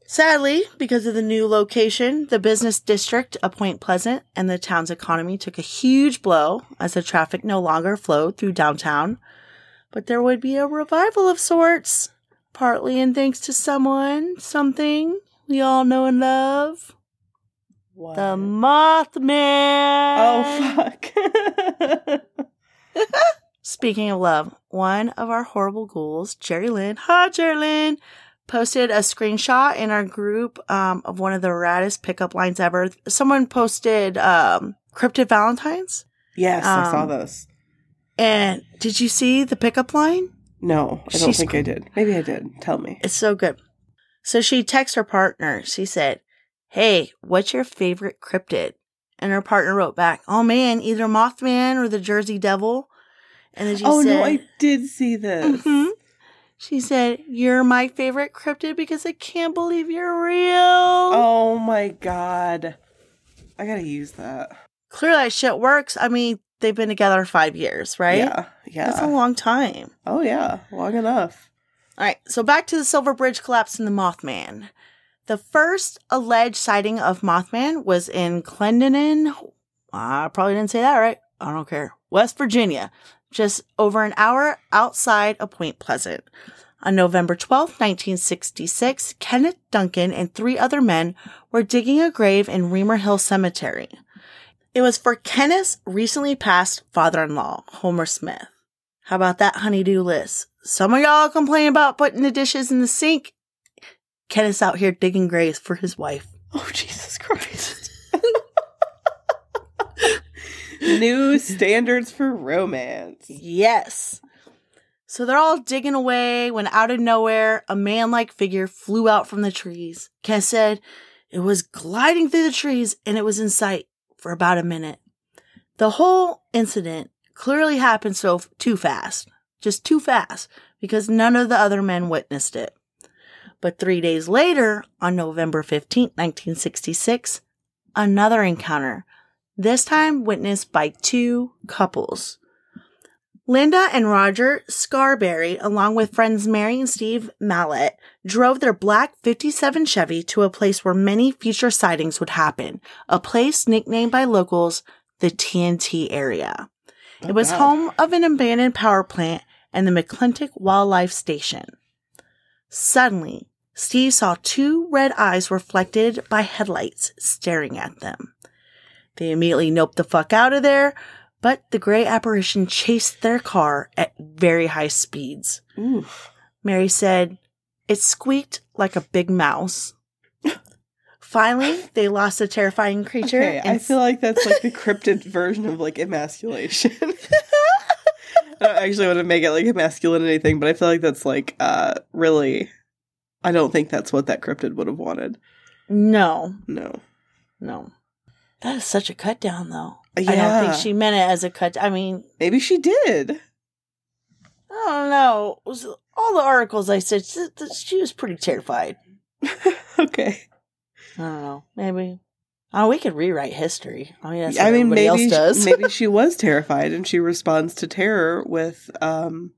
Sadly, because of the new location, the business district of Point Pleasant and the town's economy took a huge blow as the traffic no longer flowed through downtown. But there would be a revival of sorts, partly in thanks to someone, something we all know and love. What? The Mothman. oh fuck. Speaking of love, one of our horrible ghouls, Jerry Lynn, hi Jerry Lynn, posted a screenshot in our group um, of one of the raddest pickup lines ever. Someone posted um, Cryptid Valentines. Yes, I saw Um, those. And did you see the pickup line? No, I don't she's think I did. Maybe I did. Tell me. It's so good. So she texted her partner. She said, Hey, what's your favorite cryptid? And her partner wrote back, Oh man, either Mothman or the Jersey Devil. And then she oh said, Oh no, I did see this. Mhm. She said, You're my favorite cryptid because I can't believe you're real. Oh my god. I gotta use that. Clearly, that shit works. I mean, they've been together five years, right? Yeah. Yeah. That's a long time. oh yeah. Long enough. All right, so back to the Silver Bridge collapse and the Mothman. The first alleged sighting of Mothman was in Clendenin. I probably didn't say that right. I don't care. West Virginia, just over an hour outside of Point Pleasant. On November twelfth, 1966, Kenneth Duncan and three other men were digging a grave in Reamer Hill Cemetery. It was for Kenneth's recently passed father in law, Homer Smith. How about that honeydew list? Some of y'all complain about putting the dishes in the sink. Kenneth's out here digging graves for his wife. Oh Jesus Christ. New standards for romance. Yes. So they're all digging away when out of nowhere, a man like figure flew out from the trees. Kenneth said it was gliding through the trees and it was in sight for about a minute. The whole incident clearly happened so too fast, just too fast, because none of the other men witnessed it. But three days later, on November 15th, 1966, another encounter, this time witnessed by two couples. Linda and Roger Scarberry, along with friends Mary and Steve Mallet, drove their black 57 Chevy to a place where many future sightings would happen, a place nicknamed by locals the TNT area. Oh, it was God. home of an abandoned power plant and the McClintic Wildlife Station. Suddenly, Steve saw two red eyes reflected by headlights staring at them. They immediately noped the fuck out of there, but the gray apparition chased their car at very high speeds. Oof. Mary said, It squeaked like a big mouse. Finally, they lost the terrifying creature. Okay, I feel like that's like the cryptid version of like emasculation. I don't actually want to make it like emasculate or anything, but I feel like that's like uh really I don't think that's what that cryptid would have wanted. no, No. no. That is such a cut down, though. I don't think she meant it as a cut. I mean, Maybe she did. I don't know. All the articles I said, she, she was pretty terrified. okay. I don't know. Maybe. Oh, we could rewrite history. I mean, that's I mean maybe else does. she, maybe she was terrified and she responds to terror with um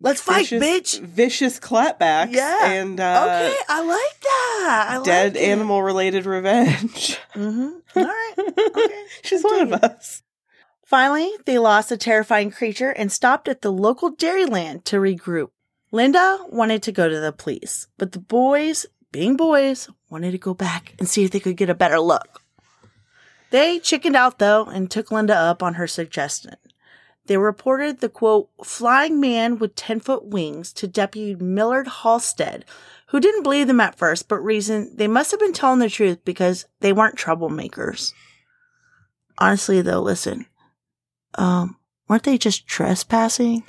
Let's fight, vicious, bitch. vicious clapbacks Yeah. and uh okay, I like that. I dead like animal related revenge. Mhm. All right. Okay. She's one of us. Finally, they lost the terrifying creature and stopped at the local dairyland to regroup. Linda wanted to go to the police, but the boys, being boys, wanted to go back and see if they could get a better look. They chickened out though and took Linda up on her suggestion. They reported the quote, flying man with 10 foot wings to Deputy Millard Halstead, who didn't believe them at first, but reasoned they must have been telling the truth because they weren't troublemakers. Honestly, though, listen, um, weren't they just trespassing?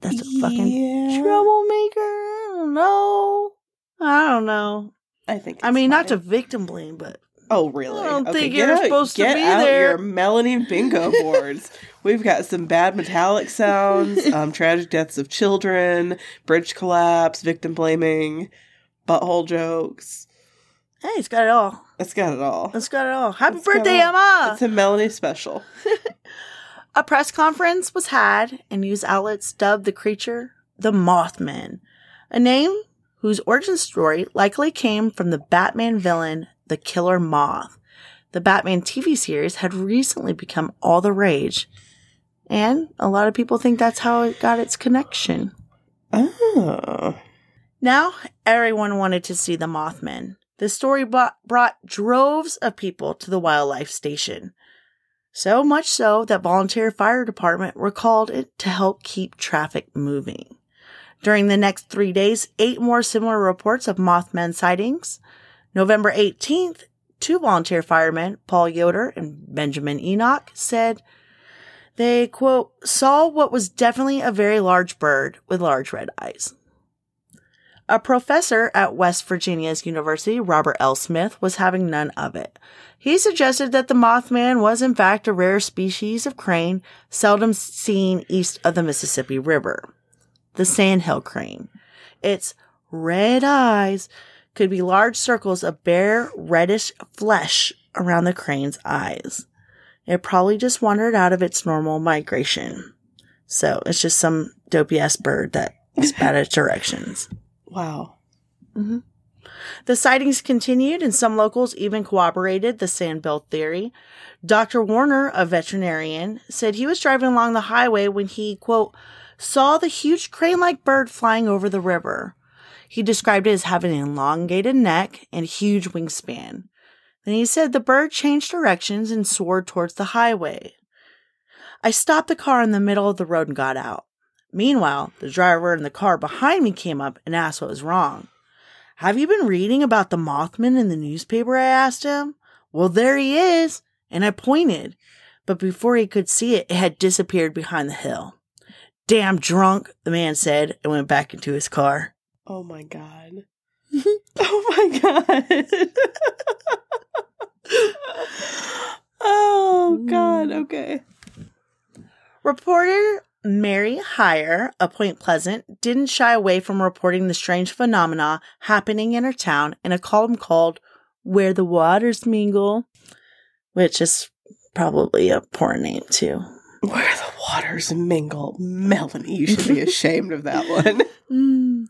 That's a fucking Yeah. troublemaker. I don't know. I don't know. I think. I mean, not to victim blame, but Oh, really? I don't okay, think you're out, supposed to be out there. your Melanie bingo boards. We've got some bad metallic sounds, um, tragic deaths of children, bridge collapse, victim blaming, butthole jokes. hey, it's got it all. It's got it all. It's got it all. Happy It's birthday, all. Emma! It's a Melanie special. A press conference was had, and news outlets dubbed the creature the Mothman, a name whose origin story likely came from the Batman villain, the Killer Moth. The Batman TV series had recently become all the rage, and a lot of people think that's how it got its connection. Oh. Now, everyone wanted to see the Mothman. The story brought, brought droves of people to the wildlife station. So much so that volunteer fire department were called in to help keep traffic moving. During the next three days, eight more similar reports of Mothman sightings. November 18th, two volunteer firemen, Paul Yoder and Benjamin Enoch, said they, quote, saw what was definitely a very large bird with large red eyes. A professor at West Virginia's University, Robert L. Smith, was having none of it. He suggested that the Mothman was in fact a rare species of crane seldom seen east of the Mississippi River. The sandhill crane. Its red eyes could be large circles of bare reddish flesh around the crane's eyes. It probably just wandered out of its normal migration. So it's just some dopey ass bird that is bad at directions. Wow. Mm-hmm. The sightings continued, and some locals even corroborated the sandhill theory. Dr. Warner, a veterinarian, said he was driving along the highway when he, quote, saw the huge crane like bird flying over the river. He described it as having an elongated neck and huge wingspan. Then he said the bird changed directions and soared towards the highway. I stopped the car in the middle of the road and got out. Meanwhile, the driver in the car behind me came up and asked what was wrong. Have you been reading about the Mothman in the newspaper? I asked him. Well, there he is. And I pointed. But before he could see it, it had disappeared behind the hill. Damn drunk, the man said, and went back into his car. Oh my god. oh my god. oh god. Okay. Reporter Mary Hyre of Point Pleasant didn't shy away from reporting the strange phenomena happening in her town in a column called Where the Waters Mingle, which is probably a poor name too. Where the waters mingle. Melanie, you should be ashamed of that one. Mm.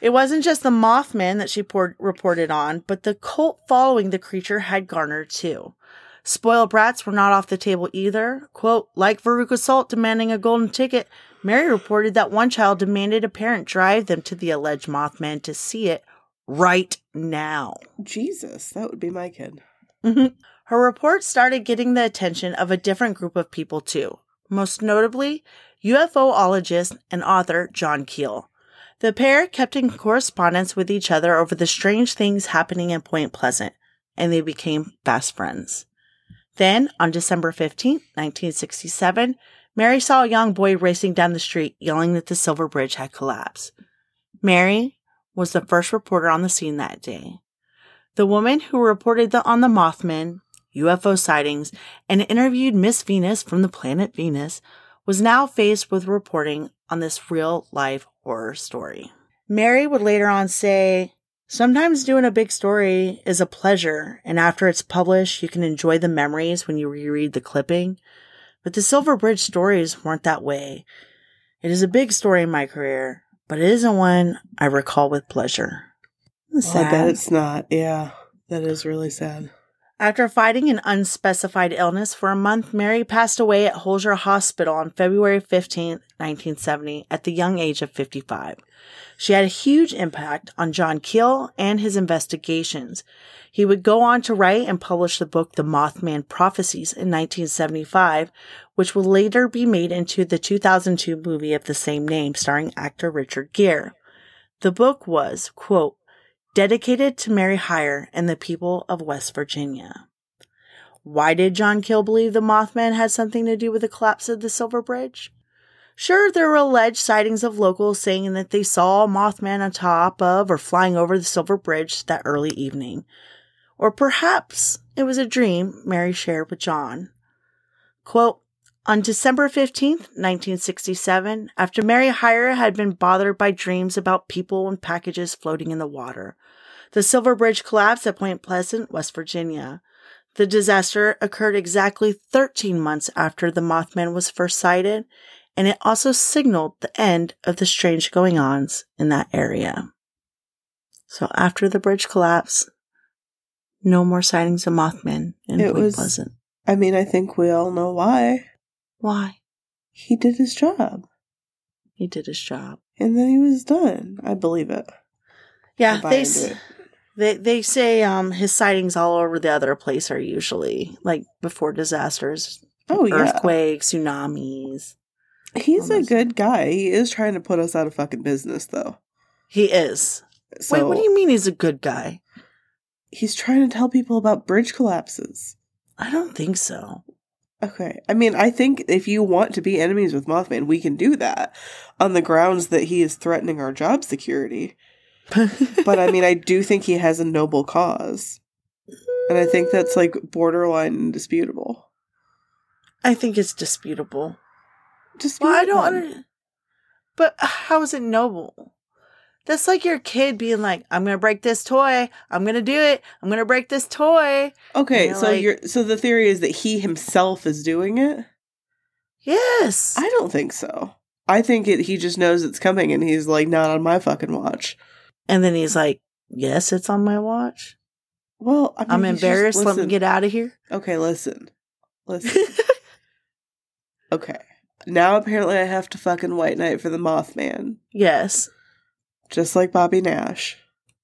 It wasn't just the Mothman that she poured, reported on, but the cult following the creature had garnered too. Spoiled brats were not off the table either. Quote, like Veruca Salt demanding a golden ticket, Mary reported that one child demanded a parent drive them to the alleged Mothman to see it right now. Jesus, that would be my kid. Mm-hmm. Her report started getting the attention of a different group of people too, most notably UFOologist and author John Keel. The pair kept in correspondence with each other over the strange things happening in Point Pleasant, and they became fast friends. Then, on December 15, 1967, Mary saw a young boy racing down the street yelling that the Silver Bridge had collapsed. Mary was the first reporter on the scene that day. The woman who reported the, on the Mothman, UFO sightings, and interviewed Miss Venus from the planet Venus was now faced with reporting on this real life horror story. Mary would later on say, Sometimes doing a big story is a pleasure, and after it's published, you can enjoy the memories when you reread the clipping. But the Silver Bridge stories weren't that way. It is a big story in my career, but it isn't one I recall with pleasure. Well, I bet it's not. Yeah, that is really sad. After fighting an unspecified illness for a month, Mary passed away at Holzer Hospital on February 15, 1970, at the young age of 55. She had a huge impact on John Keel and his investigations. He would go on to write and publish the book The Mothman Prophecies in 1975, which would later be made into the 2002 movie of the same name starring actor Richard Gere. The book was, quote, dedicated to Mary Hyre and the people of West Virginia. Why did John Keel believe the Mothman had something to do with the collapse of the Silver Bridge? Sure, there were alleged sightings of locals saying that they saw a Mothman on top of or flying over the Silver Bridge that early evening. Or perhaps it was a dream Mary shared with John. Quote, on December 15th, 1967, after Mary Hyre had been bothered by dreams about people and packages floating in the water, the Silver Bridge collapsed at Point Pleasant, West Virginia. The disaster occurred exactly 13 months after the Mothman was first sighted, and it also signaled the end of the strange going ons in that area. So after the bridge collapse, no more sightings of Mothman in It Point was- Pleasant. I mean, I think we all know why. Why? He did his job, He did his job. and then he was done. I believe it. Yeah, they it. They they say um his sightings all over the other place are usually like before disasters Oh yeah, Earthquakes, tsunamis. he's a good guy. He is trying to put us out of fucking business, though. He is. So Wait, what do you mean he's a good guy? he's trying to tell people about bridge collapses. I don't think so. Okay. I mean, I think if you want to be enemies with Mothman, we can do that on the grounds that he is threatening our job security. But I mean, I do think he has a noble cause. And I think that's like borderline indisputable. I think it's disputable. Just Well, I don't. Under- but how is it noble? That's like your kid being like, "I'm gonna break this toy. I'm gonna do it. I'm gonna break this toy." Okay, You're so like- you're so the theory is that he himself is doing it. Yes. I don't think so. I think it. He just knows it's coming, and he's like, not on my fucking watch. And then he's like, "Yes, it's on my watch. Well, I mean, I'm he's just- embarrassed. Let me get out of here." Okay, listen, listen. okay, now apparently I have to fucking white knight for the Mothman, yes. just like Bobby Nash.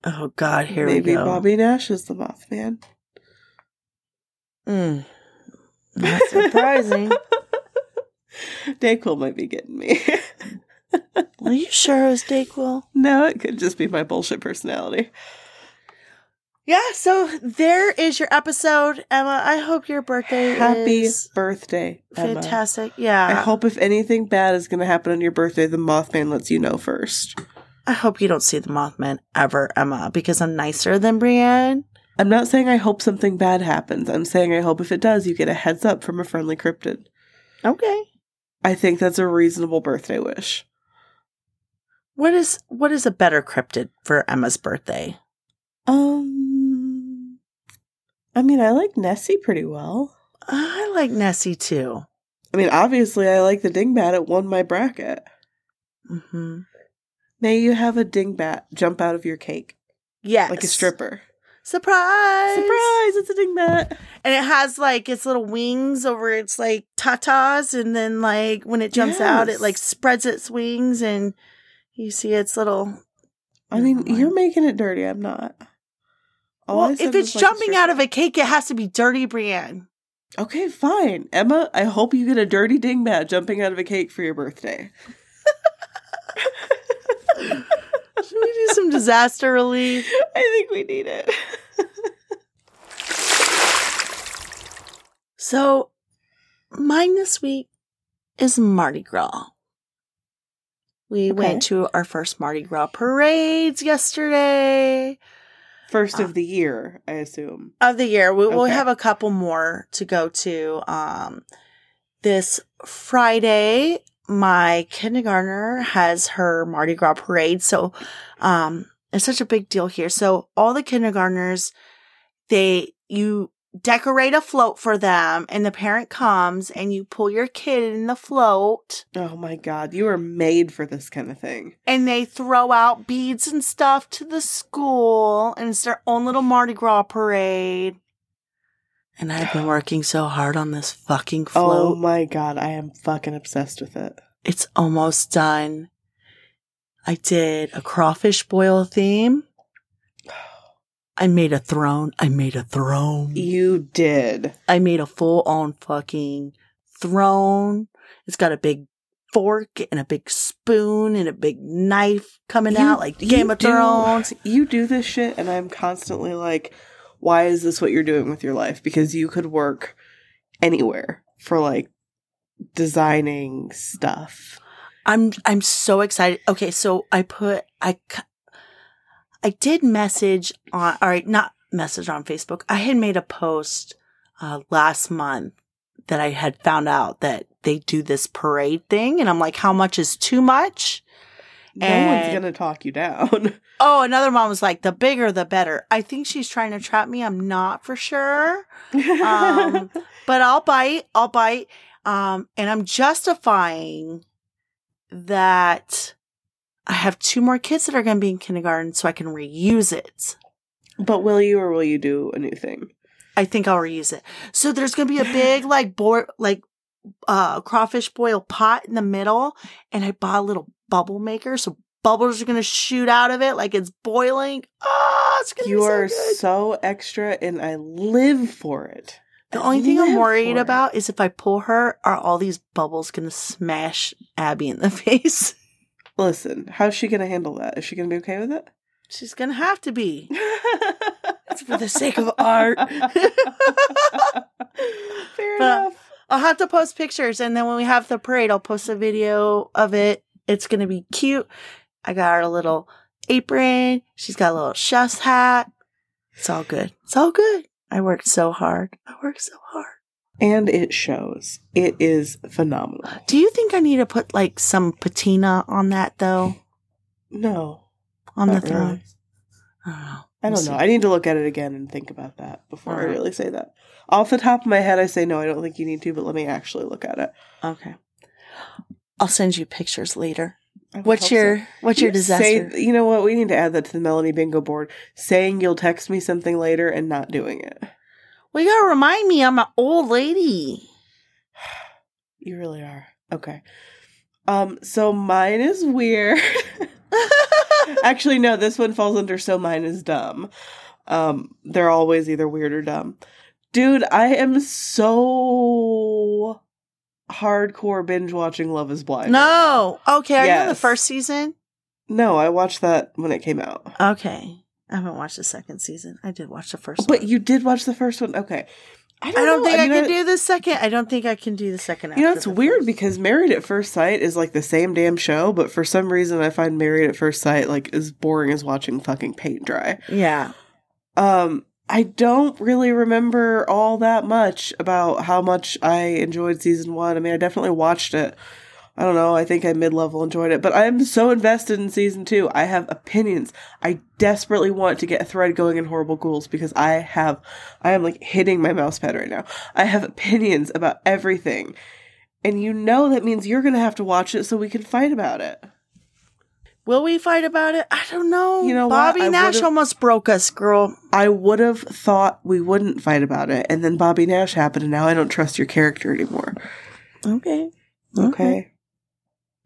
Oh God, here Maybe we go. Maybe Bobby Nash is the Mothman. Mm. Not surprising. Dayquil might be getting me. Are you sure it was Dayquil? no, it could just be my bullshit personality. Yeah. So there is your episode, Emma. I hope your birthday Happy birthday, Emma. fantastic. Yeah. I hope if anything bad is going to happen on your birthday, the Mothman lets you know first. I hope you don't see the Mothman ever, Emma, because I'm nicer than Brienne. I'm not saying I hope something bad happens. I'm saying I hope if it does, you get a heads up from a friendly cryptid. Okay. I think that's a reasonable birthday wish. What is what is a better cryptid for Emma's birthday? Um, I mean, I like Nessie pretty well. I like Nessie too. I mean, obviously, I like the dingbat. It won my bracket. hmm May you have a dingbat jump out of your cake Yes. like a stripper. Surprise! Surprise! It's a dingbat. And it has like its little wings over its like tatas, and then like when it jumps out, it like spreads its wings, and you see its little. I mean, you're making it dirty. I'm not. All well, if it's like jumping out of a cake, it has to be dirty, Brienne. Okay, fine. Emma, I hope you get a dirty dingbat jumping out of a cake for your birthday. Should we do some disaster relief? I think we need it. So, mine this week is Mardi Gras. We Okay. went to our first Mardi Gras parades yesterday First Uh, of the year, I assume. of the year. We will have a couple more to go to. Um, this Friday, my kindergartner has her Mardi Gras parade. So, um, it's such a big deal here. So all the kindergartners, they, you decorate a float for them and the parent comes and you pull your kid in the float Oh my god, you are made for this kind of thing. and they throw out beads and stuff to the school and it's their own little Mardi Gras parade. And I've been working so hard on this fucking oh float. Oh my god, I am fucking obsessed with it. It's almost done. I did a crawfish boil theme. I made a throne. I made a throne. You did. I made a full on fucking throne. It's got a big fork and a big spoon and a big knife coming You- out like Game of do- Thrones. You do this shit, and I'm constantly like, why is this what you're doing with your life? Because you could work anywhere for like designing stuff. I'm I'm so excited. Okay, so I put I I did message on all right, not message on Facebook. I had made a post uh last month that I had found out that they do this parade thing and I'm like how much is too much? No And- one's gonna talk you down. Oh, another mom was like the bigger the better. I think she's trying to trap me. I'm not for sure. Um, but I'll bite. I'll bite. Um, and I'm justifying that I have two more kids that are going to be in kindergarten so I can reuse it. but will you or will you do a new thing? I think I'll reuse it. So there's going to be a big, like, boil, like, uh, crawfish boil pot in the middle. And I bought a little bubble maker. So bubbles are going to shoot out of it like it's boiling. Oh, it's going to be You so are good. so extra, and I live for it. The only thing I'm worried about is if I pull her, are all these bubbles going to smash Abby in the face? Listen, how's she gonna handle that? Is she gonna be okay with it? She's going to have to be. It's for the sake of art. Fair But- enough. I'll have to post pictures, and then when we have the parade, I'll post a video of it. It's going to be cute. I got her a little apron. She's got a little chef's hat. It's all good. It's all good. I worked so hard. I worked so hard. And it shows. It is phenomenal. Do you think I need to put like some patina on that though? No, On the throne? really. I don't know. I don't know. I need to look at it again and think about that before I really say that. Off the top of my head, I say no. I don't think you need to, but let me actually look at it. Okay. I'll send you pictures later. What's hope so. your What's your You say- disaster? you know what? We need to add that to the Melanie bingo board. Saying you'll text me something later and not doing it. Well, you gotta remind me. I'm an old lady. You really are. Okay. Um, so mine is weird. Actually, no, this one falls under so mine is dumb. Um, they're always either weird or dumb. Dude, I am so hardcore binge watching Love is Blind. no. Okay. Are you in the first season? No, I watched that when it came out. Okay. I haven't watched the second season. I did watch the first But one. you did watch the first one? Okay. I I don't think I, mean, can do the second. I don't think I can do the second. You know, it's weird first. because Married at First Sight is like the same damn show, but for some reason I find Married at First Sight like as boring as watching fucking paint dry. yeah, Um, I don't really remember all that much about how much I enjoyed season one. I mean, I definitely watched it. I don't know. I think I mid level enjoyed it, but I'm so invested in season two. I have opinions. I desperately want to get a thread going in Horrible Ghouls because I have, I am like hitting my mouse pad right now. I have opinions about everything. And you know that means you're going to have to watch it so we can fight about it. will we fight about it? I don't know. You know? Bobby I Nash almost broke us, girl. I would have thought we wouldn't fight about it, and then Bobby Nash happened, and now I don't trust your character anymore. Okay. Okay. Okay.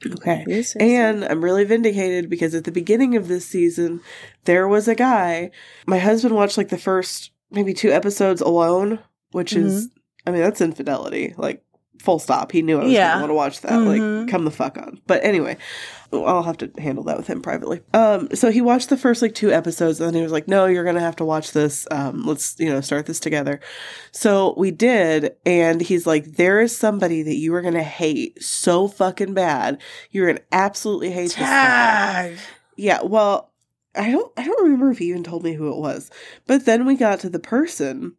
Yes, yes, And I'm really vindicated because at the beginning of this season, there was a guy. My husband watched like the first maybe two episodes alone, which is, I mean, that's infidelity. Like, full stop. He knew I was Yeah. going to want to watch that. Mhm. Like, come the fuck on. But anyway, I'll have to handle that with him privately. Um, so he watched the first like two episodes and then he was like, no, you're going to have to watch this. Um, let's, you know, start this together. So we did. And he's like, there is somebody that you are going to hate so fucking bad. You're going to absolutely hate this guy. Yeah, well, I don't I don't remember if he even told me who it was. But then we got to the person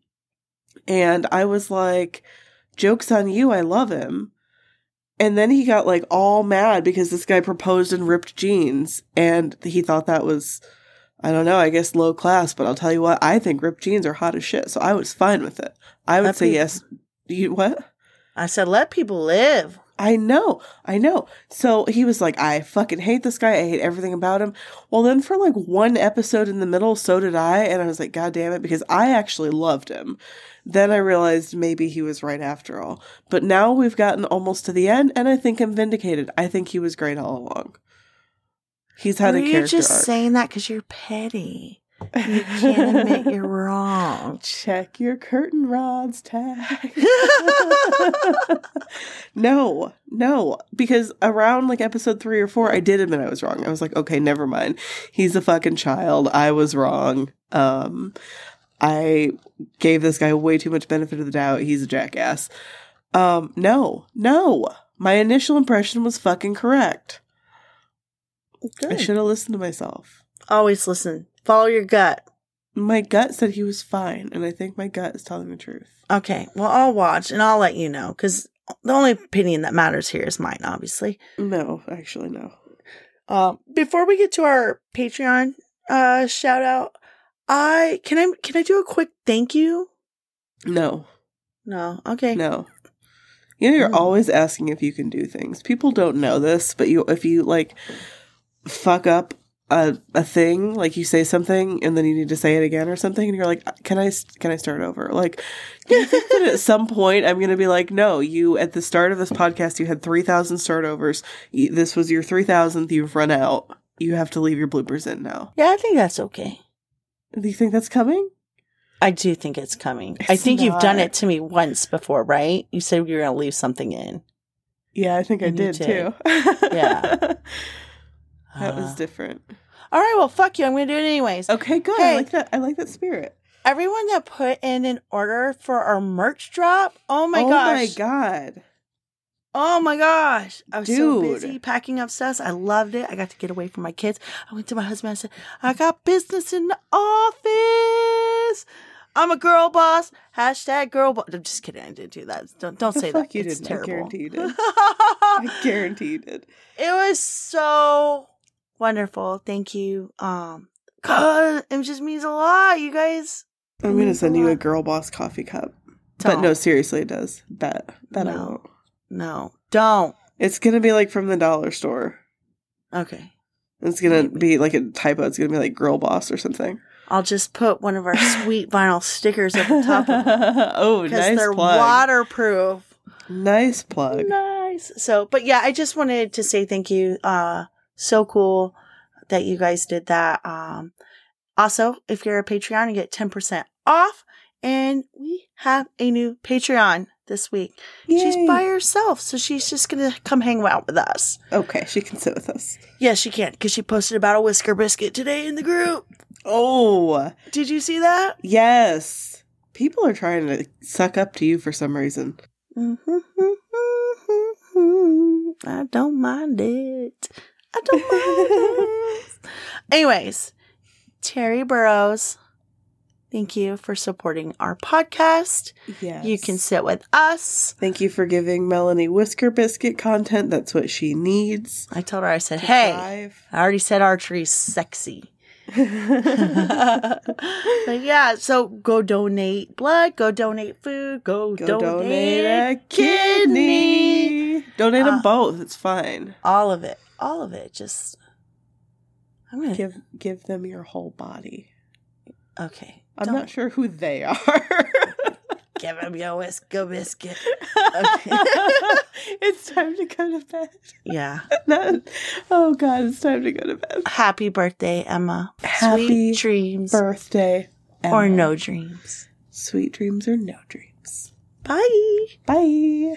and I was like, "Jokes on you, I love him." And then he got like all mad because this guy proposed in ripped jeans and he thought that was I don't know, I guess low class, but I'll tell you what, I think ripped jeans are hot as shit. So I was fine with it. I would Let say people- yes. You what? I said, let people live. I know, I know. So he was like, I fucking hate this guy. I hate everything about him. Well, then for like one episode in the middle, so did I. And I was like, God damn it, because I actually loved him. Then I realized maybe he was right after all. But now we've gotten almost to the end, and I think I'm vindicated. I think he was great all along. He's had a character. you're just arc. saying that because you're petty. You can't admit you're wrong. Check your curtain rods tag. no, no, because around like episode three or four, I did admit I was wrong. I was like, okay, never mind. He's a fucking child. I was wrong. Um, I gave this guy way too much benefit of the doubt. He's a jackass. Um, no, no. My initial impression was fucking correct. I should have listened to myself. Always listen. Follow your gut. My gut said he was fine, and I think my gut is telling the truth. Okay. Well, I'll watch and I'll let you know because the only opinion that matters here is mine, obviously. No, actually, no. Um, before we get to our Patreon uh shout out, I can I can I do a quick thank you? No, No. Okay. no. You know, you're Mm. always asking if you can do things. People don't know this, but you, if you like, fuck up a a thing, like you say something and then you need to say it again or something, and you're like, can I can I start over? Like, do you think that at some point I'm gonna be like, no, you at the start of this podcast you had three thousand start overs. This was your three thousandth. You've run out. You have to leave your bloopers in now. Yeah, I think that's okay. Do you think that's coming? I do think it's coming. I It's think you've done it to me once before, right? You said you were going to leave something in. Yeah, I think I did did. too. Yeah. that was Uh, different. all right. Well, fuck you. I'm going to do it anyways. Okay, good. Hey. I like that. I like that spirit. Everyone that put in an order for our merch drop. Oh my oh gosh. Oh my god. Oh my gosh. I was so busy packing up stuff. I loved it. I got to get away from my kids. I went to my husband. I said, I got business in the office. I'm a girl boss. Hashtag girl boss. I'm just kidding. I didn't do that. Don't, don't say that. you it's didn't. I terrible. guarantee you did. I guarantee you did. it was so wonderful. Thank you. Um, God, it just means a lot, you guys. I'm gonna send you a girl boss coffee cup. But Don't. no, seriously, it does. Bet. Bet I won't. No, don't. It's gonna be like from the dollar store. Okay. It's gonna be like a typo. It's gonna be like girl boss or something. I'll just put one of our sweet vinyl stickers at the top of it oh, because nice they're plug. waterproof. Nice plug. Nice. So, but yeah, I just wanted to say thank you. Uh, so cool that you guys did that. Um, also, if you're a Patreon, you get 10% off. And we have a new Patreon this week. She's by herself, so she's just gonna come hang out with us. Okay, she can sit with us. Yes, she can, because she posted about a whisker biscuit today in the group. Oh, Did you see that? yes. People are trying to suck up to you for some reason. I don't mind it. I don't mind it. Anyways, Terry Burrows, thank you for supporting our podcast. Yes. You can sit with us. Thank you for giving Melanie Whisker Biscuit content. That's what she needs. I told her, I said, hey, thrive." I already said archery's sexy. but yeah, so go donate blood, go donate food, go, Go donate, donate a kidney. kidney. Donate them Uh, both. It's fine. All of it. All of it. Just, I'm to, Give give them your whole body. okay. I'm Don't not sure who they are. Give him your whisker biscuit. it's time to go to bed. Yeah. Oh God, it's time to go to bed. Happy birthday, Emma. Happy Sweet dreams Birthday or no dreams. sweet dreams or no dreams. Bye. Bye.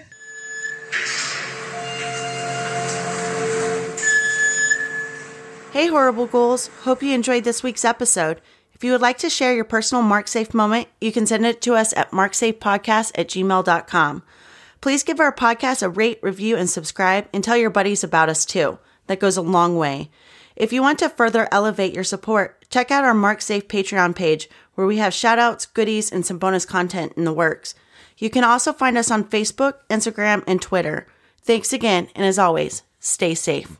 Hey, Horrible Ghouls. Hope you enjoyed this week's episode. If you would like to share your personal Marked Safe moment, you can send it to us at markedsafepodcast at gmail.com. Please give our podcast a rate, review, and subscribe, and tell your buddies about us too. That goes a long way. If you want to further elevate your support, check out our Marked Safe Patreon page, where we have shoutouts, goodies, and some bonus content in the works. You can also find us on Facebook, Instagram, and Twitter. Thanks again, and as always, stay safe.